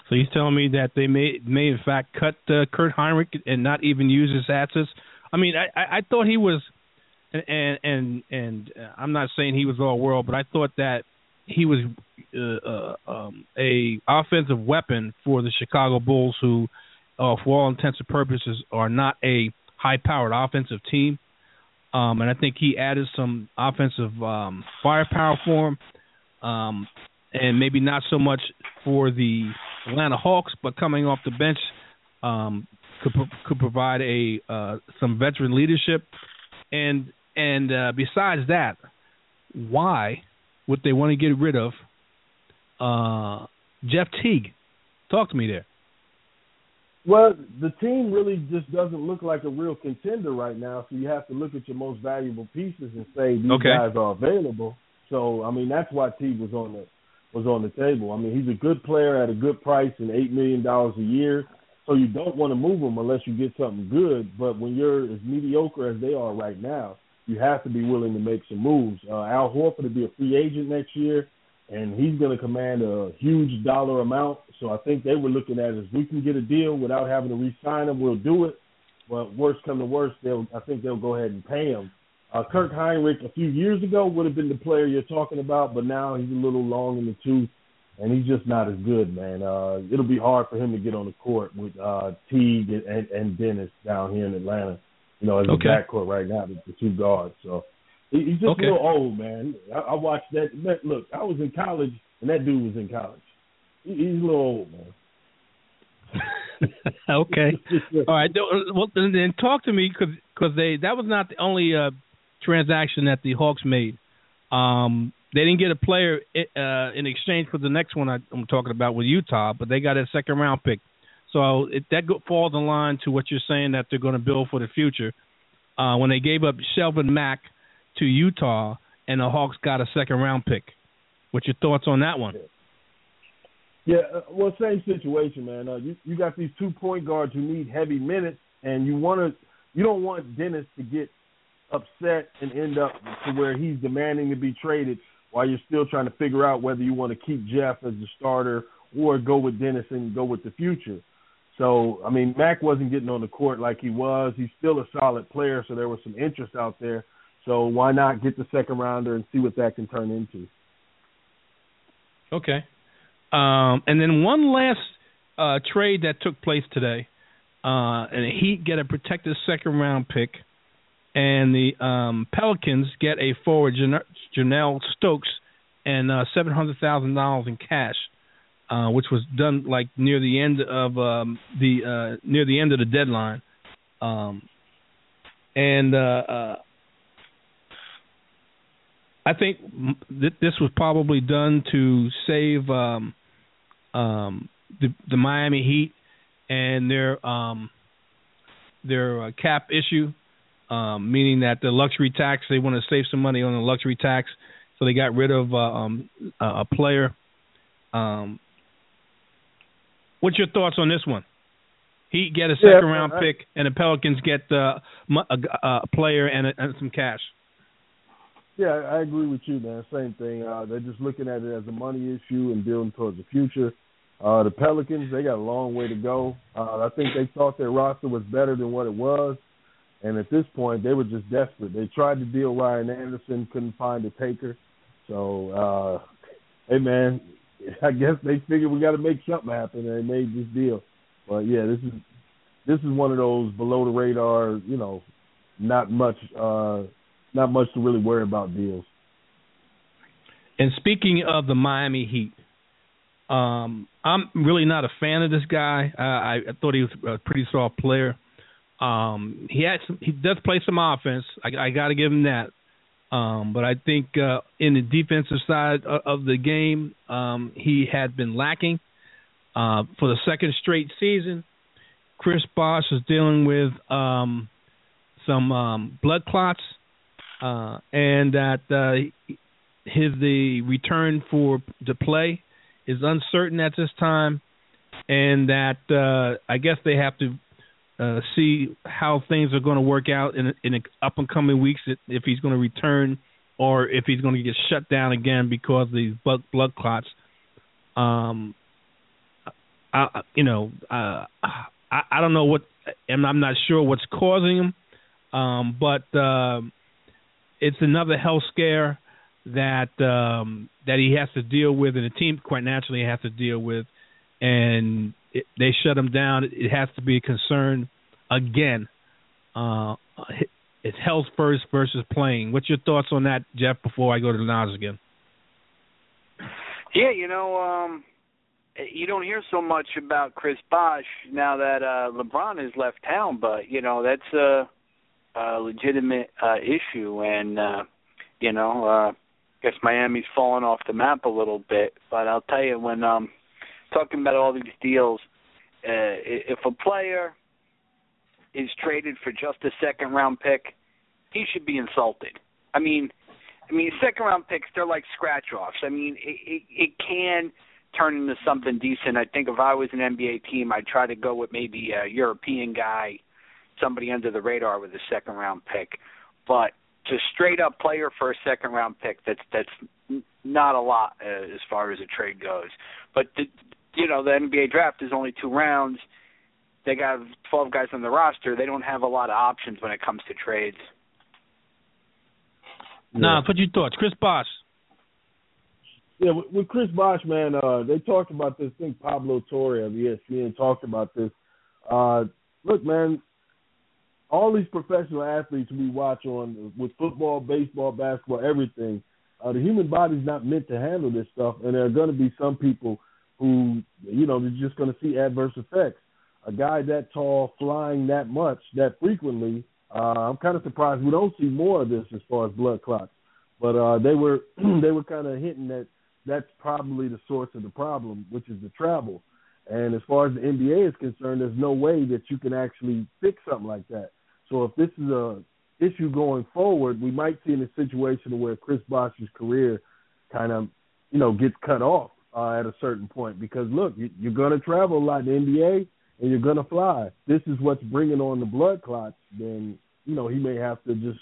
So he's telling me that they may may in fact cut uh, Kurt Hinrich and not even use his assets. I mean, I I, I thought he was, and and and I'm not saying he was all world, but I thought that he was uh, uh, um, a offensive weapon for the Chicago Bulls, who, uh, for all intents and purposes, are not a high-powered offensive team. Um, and I think he added some offensive um, firepower for him, um, and maybe not so much for the Atlanta Hawks, but coming off the bench um, could could provide a uh, some veteran leadership, and and uh, besides that, why would they want to get rid of uh, Jeff Teague? Talk to me there. Well, the team really just doesn't look like a real contender right now, so you have to look at your most valuable pieces and say these okay. guys are available. So, I mean, that's why Teague was on the was on the table. I mean, he's a good player at a good price and eight million dollars a year. So you don't want to move him unless you get something good. But when you're as mediocre as they are right now, you have to be willing to make some moves. Uh, Al Horford will be a free agent next year, and he's going to command a huge dollar amount. So I think they were looking at it as we can get a deal without having to re-sign him, we'll do it. But worst come to worst, they'll I think they'll go ahead and pay him. Uh, Kirk Hinrich a few years ago would have been the player you're talking about, but now he's a little long in the tooth, and he's just not as good, man. Uh, it'll be hard for him to get on the court with uh, Teague and, and Dennis down here in Atlanta. You know, as okay. a backcourt right now, the, the two guards. So he, he's just okay. a little old, man. I, I watched that. Look, I was in college, and that dude was in college. He, he's a little old, man. okay. All right. Well, then talk to me because because they that was not the only uh, transaction that the Hawks made. Um, they didn't get a player uh, in exchange for the next one I, am talking about with Utah, but they got a second round pick. So it, that go, falls in line to what you're saying that they're going to build for the future. Uh, when they gave up Shelvin Mack to Utah, and the Hawks got a second round pick. What's your thoughts on that one? Yeah, uh, well, same situation, man. Uh, you you got these two point guards who need heavy minutes, and you want to you don't want Dennis to get upset and end up to where he's demanding to be traded while you're still trying to figure out whether you want to keep Jeff as the starter or go with Dennis and go with the future. So, I mean, Mack wasn't getting on the court like he was. He's still a solid player, so there was some interest out there. So why not get the second rounder and see what that can turn into? Okay. Um, and then one last uh, trade that took place today, uh, and the Heat get a protected second round pick – and the um, Pelicans get a forward, Jan- Jarnell Stokes, and uh, seven hundred thousand dollars in cash, uh, which was done like near the end of um, the uh, near the end of the deadline, um, and uh, uh, I think th- this was probably done to save um, um, the, the Miami Heat and their um, their uh, cap issue um, meaning that the luxury tax they want to save some money on the luxury tax, so they got rid of uh, um, a player. Um, what's your thoughts on this one? He get a second yeah, round I, pick, and the Pelicans get uh, a, a player and, a, and some cash. Yeah, I agree with you, man. Same thing. Uh, they're just looking at it as a money issue and building towards the future. Uh, the Pelicans, they got a long way to go. Uh, I think they thought their roster was better than what it was. And at this point, they were just desperate. They tried to deal Ryan Anderson, couldn't find a taker. So, uh, hey man, I guess they figured we got to make something happen, and they made this deal. But yeah, this is this is one of those below the radar, you know, not much, uh, not much to really worry about deals. And speaking of the Miami Heat, um, I'm really not a fan of this guy. Uh, I, I thought he was a pretty soft player. Um, he had some, he does play some offense. I, I got to give him that. Um, but I think uh, in the defensive side of, the game, um, he had been lacking uh, for the second straight season. Chris Bosh is dealing with um, some um, blood clots, uh, and that uh, his the return for to play is uncertain at this time, and that uh, I guess they have to uh, see how things are going to work out in in the up and coming weeks if he's going to return or if he's going to get shut down again because of these blood blood clots. Um, I, you know, uh, I, I don't know what, and I'm not sure what's causing them, um, but uh, it's another health scare that um, that he has to deal with, and the team quite naturally has to deal with, and it, they shut him down. It has to be a concern again. Uh, it's health first versus playing. What's your thoughts on that, Jeff? Before I go to the Nas again. Yeah, you know, um, you don't hear so much about Chris Bosh now that uh LeBron has left town, but you know that's a, a legitimate uh issue, and uh, you know, uh, I guess Miami's fallen off the map a little bit. But I'll tell you, when um talking about all these deals, uh, if a player is traded for just a second round pick, he should be insulted. I mean, I mean, second round picks they're like scratch offs. I mean, it, it, it can turn into something decent. I think if I was an NBA team, I'd try to go with maybe a European guy, somebody under the radar with a second round pick. But to straight up player for a second round pick, that's that's not a lot uh, as far as a trade goes. But the, you know, the NBA draft is only two rounds. They got 12 guys on the roster. They don't have a lot of options when it comes to trades. Nas, what you thoughts, Chris Bosh? Yeah, with, with Chris Bosh, man, uh, they talked about this. I think Pablo Torre of ESPN talked about this. Uh, look, man, all these professional athletes we watch on with football, baseball, basketball, everything. Uh, the human body's not meant to handle this stuff, and there are going to be some people who, you know, they're just going to see adverse effects. A guy that tall, flying that much, that frequently, uh, I'm kind of surprised we don't see more of this as far as blood clots. But uh, they were they were kind of hinting that that's probably the source of the problem, which is the travel. And as far as the NBA is concerned, there's no way that you can actually fix something like that. So if this is a issue going forward, we might see in a situation where Chris Bosh's career kind of, you know, gets cut off uh, at a certain point. Because look, you, you're going to travel a lot in the NBA, and you're going to fly. This is what's bringing on the blood clots. Then you know he may have to just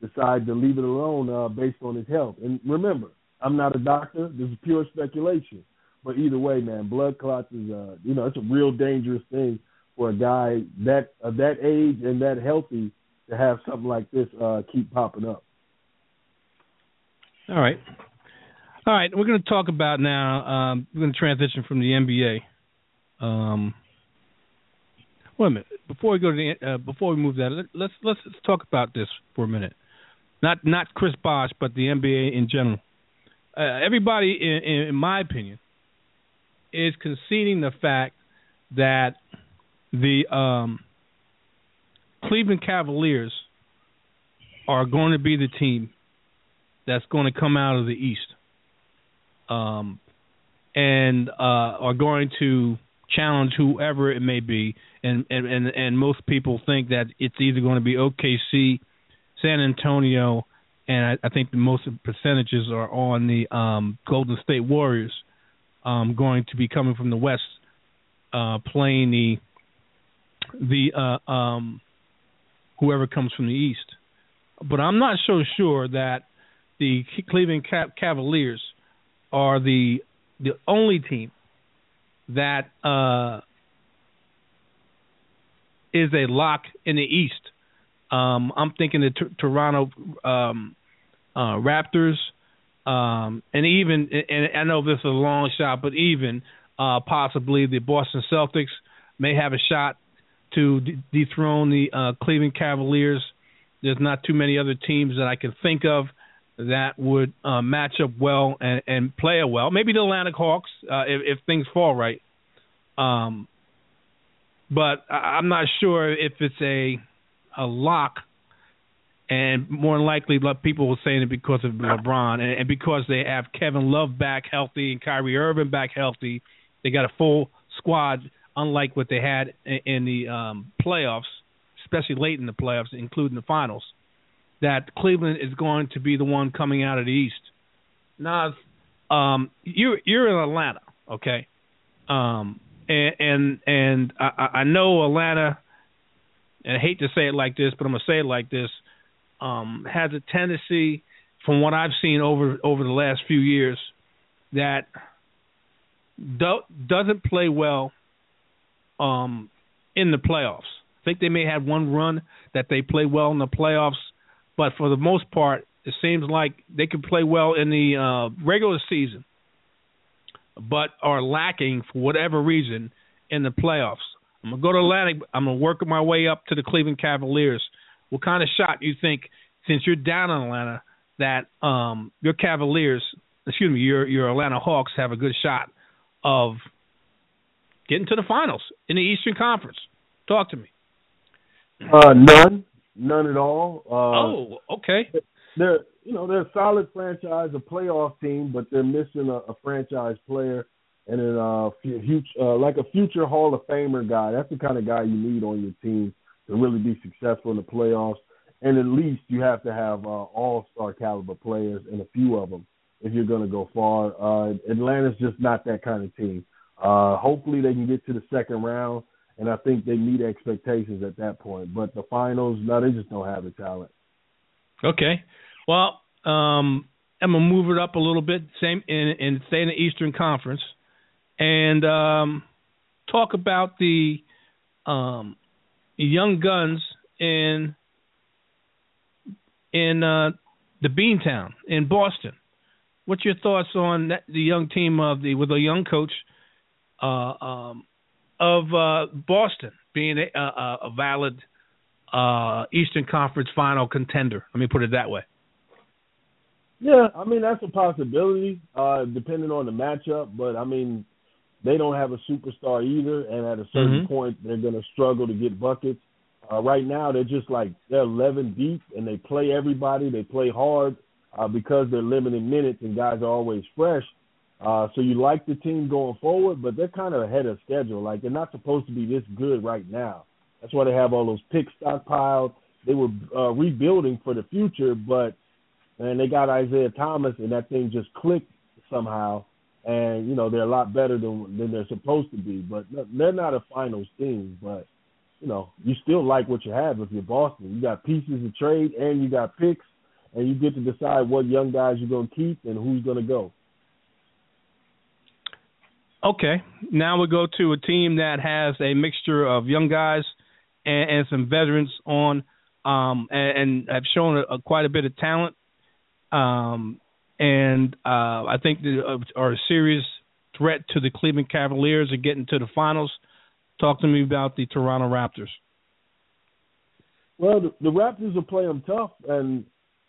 decide to leave it alone uh, based on his health. And remember, I'm not a doctor. This is pure speculation. But either way, man, blood clots is uh you know, it's a real dangerous thing for a guy that of that age and that healthy to have something like this uh keep popping up. All right. All right, we're going to talk about now. Um, we're going to transition from the NBA. Um, wait a minute. Before we go to the, uh, before we move that, let's let's let's talk about this for a minute. Not not Chris Bosh, but the NBA in general uh, everybody, in, in my opinion, is conceding the fact that the um, Cleveland Cavaliers are going to be the team that's going to come out of the East, um, and uh, are going to challenge whoever it may be. And, and and and most people think that it's either going to be OKC, San Antonio, and I, I think the most percentages are on the um, Golden State Warriors, um, going to be coming from the West, uh, playing the the uh, um, whoever comes from the East. But I'm not so sure that the Cleveland Cavaliers are the the only team that uh, is a lock in the East. Um, I'm thinking the t- Toronto um, uh, Raptors, um, and even and I know this is a long shot, but even uh, possibly the Boston Celtics may have a shot to de- dethrone the uh, Cleveland Cavaliers. There's not too many other teams that I can think of that would uh, match up well and, and play well. Maybe the Atlantic Hawks uh, if, if things fall right. Um, but I, I'm not sure if it's a a lock and more than likely, people were saying it because of LeBron, and, and because they have Kevin Love back healthy and Kyrie Irving back healthy, they got a full squad unlike what they had in, the um, playoffs, especially late in the playoffs, including the finals. That Cleveland is going to be the one coming out of the East. Now, um, you're you're in Atlanta, okay? Um, and and, and I, I know Atlanta, and I hate to say it like this, but I'm gonna say it like this, um, has a tendency, from what I've seen over over the last few years, that do, doesn't play well um, in the playoffs. I think they may have one run that they play well in the playoffs, but for the most part, it seems like they can play well in the uh, regular season, but are lacking for whatever reason in the playoffs. I'm gonna go to Atlantic. I'm gonna work my way up to the Cleveland Cavaliers. What kind of shot you think, since you're down in Atlanta, that um, your Cavaliers, excuse me, your your Atlanta Hawks have a good shot of getting to the finals in the Eastern Conference? Talk to me. Uh, none, none at all. Uh, oh, okay. They're you know they're a solid franchise, a playoff team, but they're missing a, a franchise player and then uh, future, uh, like a future Hall of Famer guy. That's the kind of guy you need on your team to really be successful in the playoffs. And at least you have to have uh, all-star caliber players and a few of them if you're going to go far. Uh, Atlanta's just not that kind of team. Uh, hopefully they can get to the second round, and I think they meet expectations at that point. But the finals, no, they just don't have the talent. Okay. Well, um, I'm gonna move it up a little bit, same in, in stay in the Eastern Conference, and um, talk about the um, young guns in in uh, the Beantown in Boston. What's your thoughts on that, the young team of the with a young coach uh, um, of uh, Boston being a, a, a valid uh, Eastern Conference Final contender? Let me put it that way. Yeah, I mean that's a possibility, uh, depending on the matchup. But I mean, they don't have a superstar either, and at a certain mm-hmm. point, they're going to struggle to get buckets. Uh, right now, they're just like they're 11 deep, and they play everybody. They play hard uh, because they're limited minutes, and guys are always fresh. Uh, so you like the team going forward, but they're kind of ahead of schedule. Like they're not supposed to be this good right now. That's why they have all those picks stockpiled. They were uh, rebuilding for the future, but and they got Isaiah Thomas, and that thing just clicked somehow. And you know they're a lot better than than they're supposed to be, but they're not a finals team. But you know you still like what you have if you're Boston. You got pieces to trade, and you got picks, and you get to decide what young guys you're going to keep and who's going to go. Okay, now we go to a team that has a mixture of young guys and, and some veterans on, um, and, and have shown a, a, quite a bit of talent. Um, and uh, I think they are a serious threat to the Cleveland Cavaliers of getting to the finals. Talk to me about the Toronto Raptors. Well, the, the Raptors will play them tough, and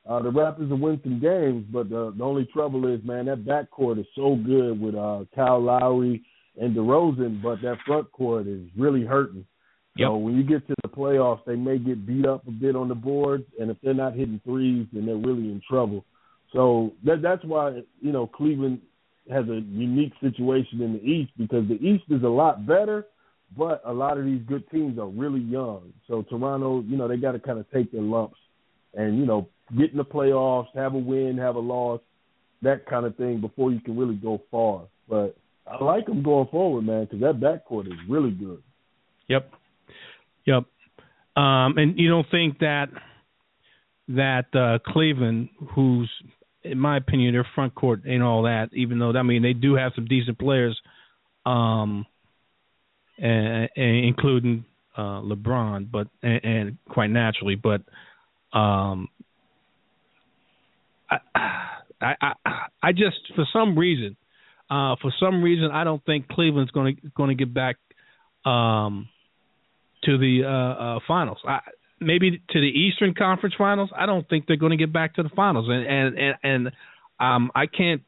uh, the Raptors will win some games. But the, the only trouble is, man, that backcourt is so good with uh, Kyle Lowry and DeRozan, but that front court is really hurting. Yep. So when you get to the playoffs, they may get beat up a bit on the boards, and if they're not hitting threes, then they're really in trouble. So that that's why you know Cleveland has a unique situation in the East because the East is a lot better, but a lot of these good teams are really young. So Toronto, you know, they got to kind of take their lumps and you know get in the playoffs, have a win, have a loss, that kind of thing before you can really go far. But I like them going forward, man, because that backcourt is really good. Yep. Yep. Um, and you don't think that that uh, Cleveland, who's in my opinion, their front court ain't all that. Even though I mean they do have some decent players, um, and, and including uh, LeBron, but and, and quite naturally, but um, I, I I just for some reason, uh, for some reason I don't think Cleveland's going to going to get back um to the uh, uh, finals. I, maybe to the Eastern Conference Finals. I don't think they're going to get back to the finals, and and and, and um, I can't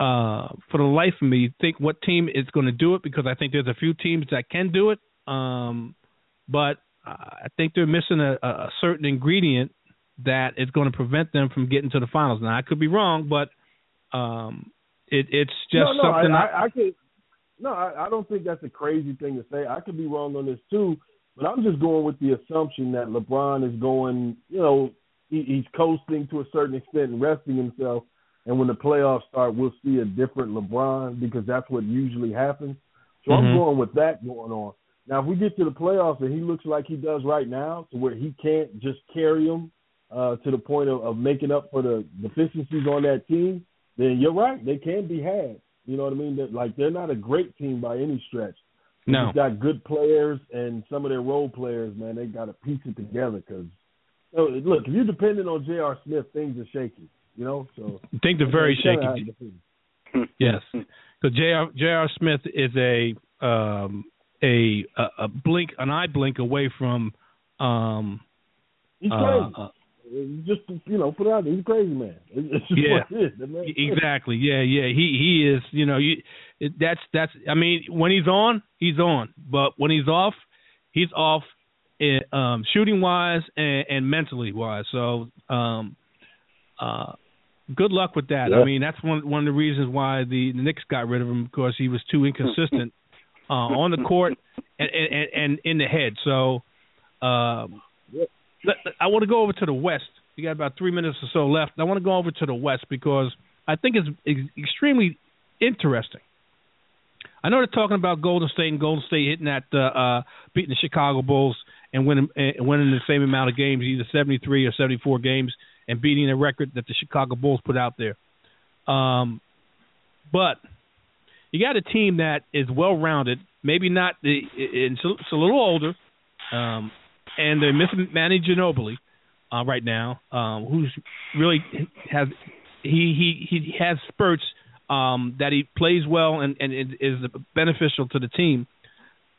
uh, for the life of me think what team is going to do it because I think there's a few teams that can do it, um, but I think they're missing a, a certain ingredient that is going to prevent them from getting to the finals. Now I could be wrong, but um, it, it's just no, no, something. I, I, I could no, I, I don't think that's a crazy thing to say. I could be wrong on this too, but I'm just going with the assumption that LeBron is going, you know, he, he's coasting to a certain extent and resting himself. And when the playoffs start, we'll see a different LeBron because that's what usually happens. So mm-hmm. I'm going with that going on. Now, if we get to the playoffs and he looks like he does right now, to where he can't just carry them uh, to the point of, of making up for the deficiencies on that team, then you're right. They can be had. You know what I mean? That like they're not a great team by any stretch. No, They've got good players and some of their role players, man. They got to piece it together because you know, look, if you're dependent on J.R. Smith, things are shaky. You know, so things are very shaky. yes, because J.R. J.R. Smith is a um, a, a blink, an eye blink away from. Um, He's. Uh, uh, just you know, put it out there. He's a crazy man. Yeah, what it is, man. exactly. Yeah, yeah. He he is. You know, you that's that's. I mean, when he's on, he's on. But when he's off, he's off. In, eh, um, shooting wise and, and mentally wise. So, um, uh, good luck with that. Yeah. I mean, that's one one of the reasons why the, the Knicks got rid of him because he was too inconsistent uh, on the court and, and and in the head. So, um, I want to go over to the West. We got about three minutes or so left. I want to go over to the West because I think it's extremely interesting. I know they're talking about Golden State and Golden State hitting that uh, uh, beating the Chicago Bulls and winning and winning the same amount of games, either 73 or 74 games, and beating the record that the Chicago Bulls put out there. Um, but you got a team that is well rounded. Maybe not the it's a, little older. Um, and they miss Manny Ginobili uh, right now, um, who's really has he he he has spurts um, that he plays well and and is beneficial to the team.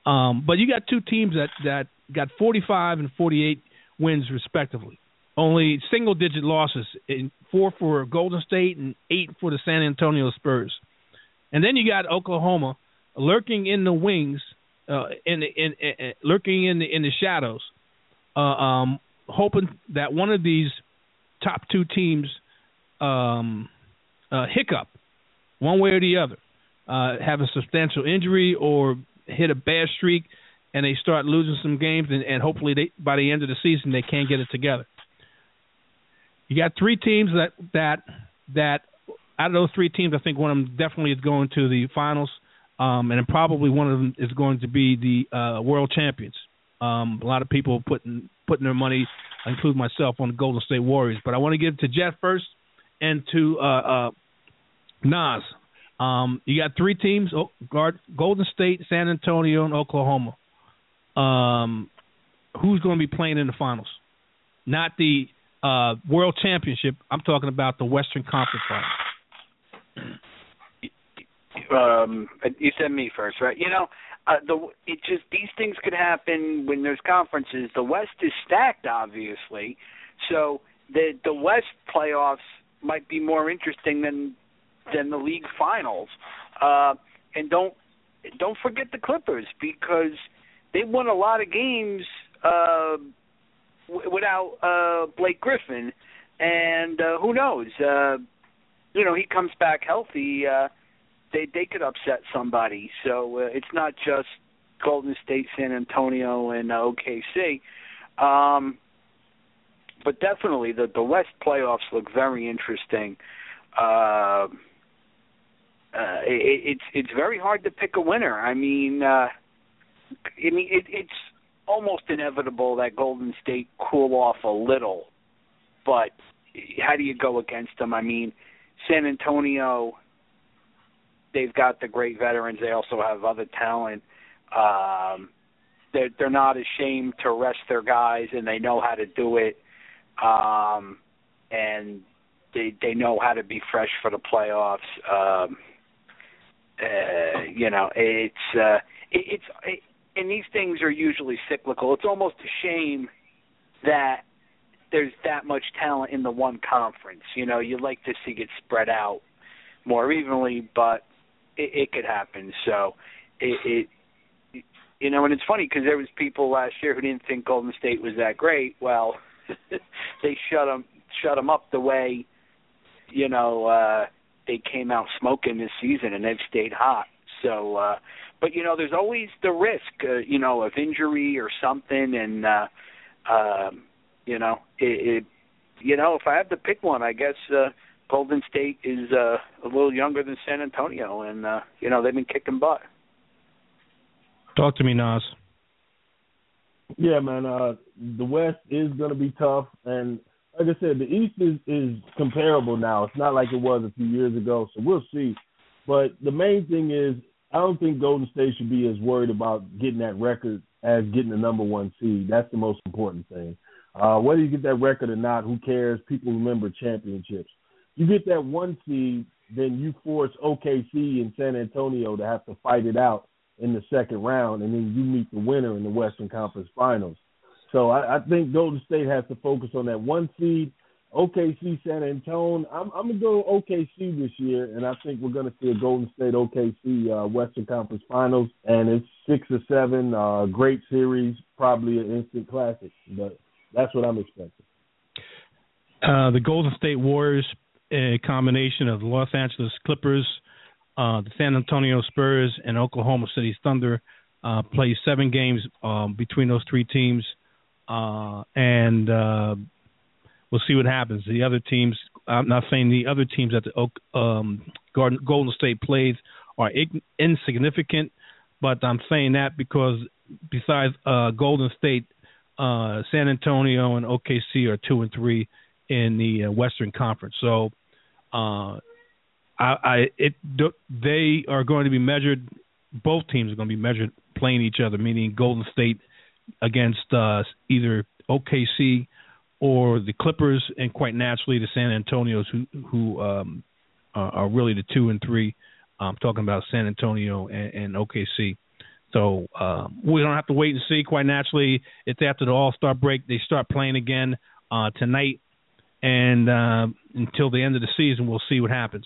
Um, but you got two teams that that got 45 and 48 wins respectively. Only single digit losses in four for Golden State and eight for the San Antonio Spurs. And then you got Oklahoma lurking in the wings, uh, in, in, in lurking in the in the shadows, uh, um, hoping that one of these top two teams um, uh, hiccup one way or the other, uh, have a substantial injury or hit a bad streak, and they start losing some games, and, and hopefully they, by the end of the season they can't get it together. You got three teams that that that out of those three teams, I think one of them definitely is going to the finals, um, and probably one of them is going to be the uh, world champions. Um, a lot of people putting putting their money, include myself, on the Golden State Warriors. But I want to give it to Jeff first and to uh, uh, Nas. Um, you got three teams: guard, Golden State, San Antonio, and Oklahoma. Um, who's going to be playing in the finals? Not the uh, World Championship. I'm talking about the Western Conference Finals. Um, you said me first, right? You know, uh, the it just these things could happen when there's conferences. The West is stacked, obviously, so the the West playoffs might be more interesting than than the league finals. Uh, and don't don't forget the Clippers because they won a lot of games uh, w- without uh, Blake Griffin, and uh, who knows? Uh, you know, he comes back healthy. Uh, they they could upset somebody. So uh, it's not just Golden State, San Antonio, and uh, OKC. Um, but definitely the the West playoffs look very interesting. Uh, uh, it, it's it's very hard to pick a winner. I mean, uh, I mean it, it's almost inevitable that Golden State cool off a little, but how do you go against them? I mean, San Antonio they've got the great veterans. They also have other talent. Um, they're they're not ashamed to rest their guys, and they know how to do it. Um, and they they know how to be fresh for the playoffs. Um, uh, you know, it's uh, it, it's it, and these things are usually cyclical. It's almost a shame that there's that much talent in the one conference. You know, you'd like to see it spread out more evenly, but it, it could happen. So it, it you know, and it's funny because there was people last year who didn't think Golden State was that great. Well, they shut them shut them up the way you know uh they came out smoking this season, and they've stayed hot. So, uh, but you know, there's always the risk, uh, you know, of injury or something, and uh, um, you know, it, it, you know, if I have to pick one, I guess uh, Golden State is uh, a little younger than San Antonio, and uh, you know, they've been kicking butt. Talk to me, Nas. Yeah, man. Uh, the West is going to be tough, and like I said, the East is is comparable now. It's not like it was a few years ago, so we'll see. But the main thing is, I don't think Golden State should be as worried about getting that record as getting the number one seed. That's the most important thing. Uh, whether you get that record or not, who cares? People remember championships. You get that one seed, then you force OKC and San Antonio to have to fight it out in the second round, and then you meet the winner in the Western Conference Finals. So I, I think Golden State has to focus on that one seed. OKC San Antonio. I'm, I'm gonna go OKC this year, and I think we're gonna see a Golden State OKC uh, Western Conference Finals, and it's six or seven. Uh, great series, probably an instant classic, but that's what I'm expecting. Uh, the Golden State Warriors, a combination of the Los Angeles Clippers, uh, the San Antonio Spurs, and Oklahoma City Thunder, uh, play seven games um, between those three teams, uh, and uh, we'll see what happens. The other teams, I'm not saying the other teams that the um, Golden State plays are insignificant, but I'm saying that because besides uh, Golden State, uh, San Antonio and OKC are two and three in the uh, Western Conference. So, uh, I, I it they are going to be measured. Both teams are going to be measured playing each other, meaning Golden State against uh, either OKC or the Clippers, and quite naturally the San Antonios, who who um, are really the two and three. I'm talking about San Antonio and, and OKC. So um, we don't have to wait and see. Quite naturally, it's after the All Star break. They start playing again uh, tonight, and uh, until the end of the season, we'll see what happens.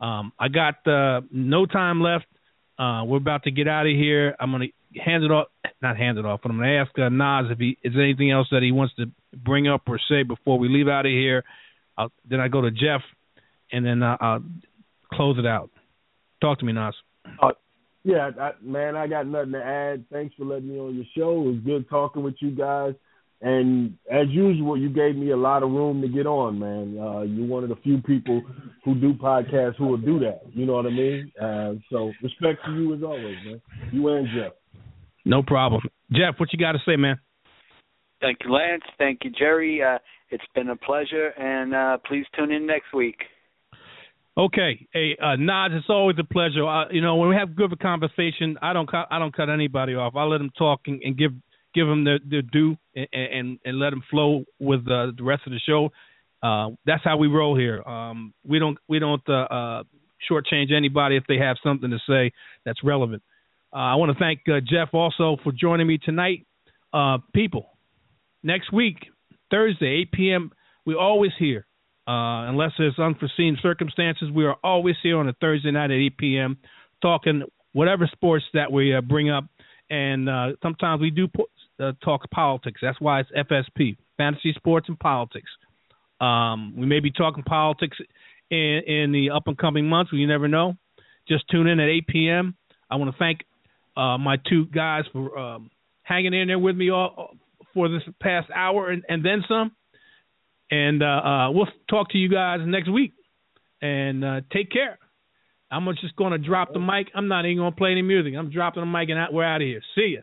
Um, I got uh, no time left. Uh, we're about to get out of here. I'm going to hand it off, not hand it off, but I'm going to ask uh, Nas if he is anything else that he wants to bring up or say before we leave out of here. I'll, then I go to Jeff, and then uh, I'll close it out. Talk to me, Nas. Uh, yeah, I, man, I got nothing to add. Thanks for letting me on your show. It was good talking with you guys. And as usual, you gave me a lot of room to get on, man. Uh, you're one of the few people who do podcasts who will do that. You know what I mean? Uh, so respect to you as always, man. You and Jeff. No problem. Jeff, what you got to say, man? Thank you, Lance. Thank you, Jerry. Uh, it's been a pleasure, and uh, please tune in next week. Okay, hey uh, Nas, it's always a pleasure. Uh, you know, when we have good conversation, I don't cut, I don't cut anybody off. I let them talk and, and give give them their, their due and, and, and let them flow with uh, the rest of the show. Uh, that's how we roll here. Um, we don't we don't uh, uh, shortchange anybody if they have something to say that's relevant. Uh, I want to thank uh, Jeff also for joining me tonight. Uh, people, next week, Thursday, 8 p.m., we're always here. Unless there's unforeseen circumstances, we are always here on a Thursday night at 8 p.m. talking whatever sports that we bring up. And uh, sometimes we do uh, talk politics. That's why it's FSP, fantasy sports and politics. Um, we may be talking politics in, in the up and coming months. You never know. Just tune in at 8 p.m. I want to thank uh, my two guys for um, hanging in there with me all for this past hour and, and then some. And uh, uh, we'll talk to you guys next week. And uh, take care. I'm just going to drop the mic. I'm not even going to play any music. I'm dropping the mic and we're out of here. See ya.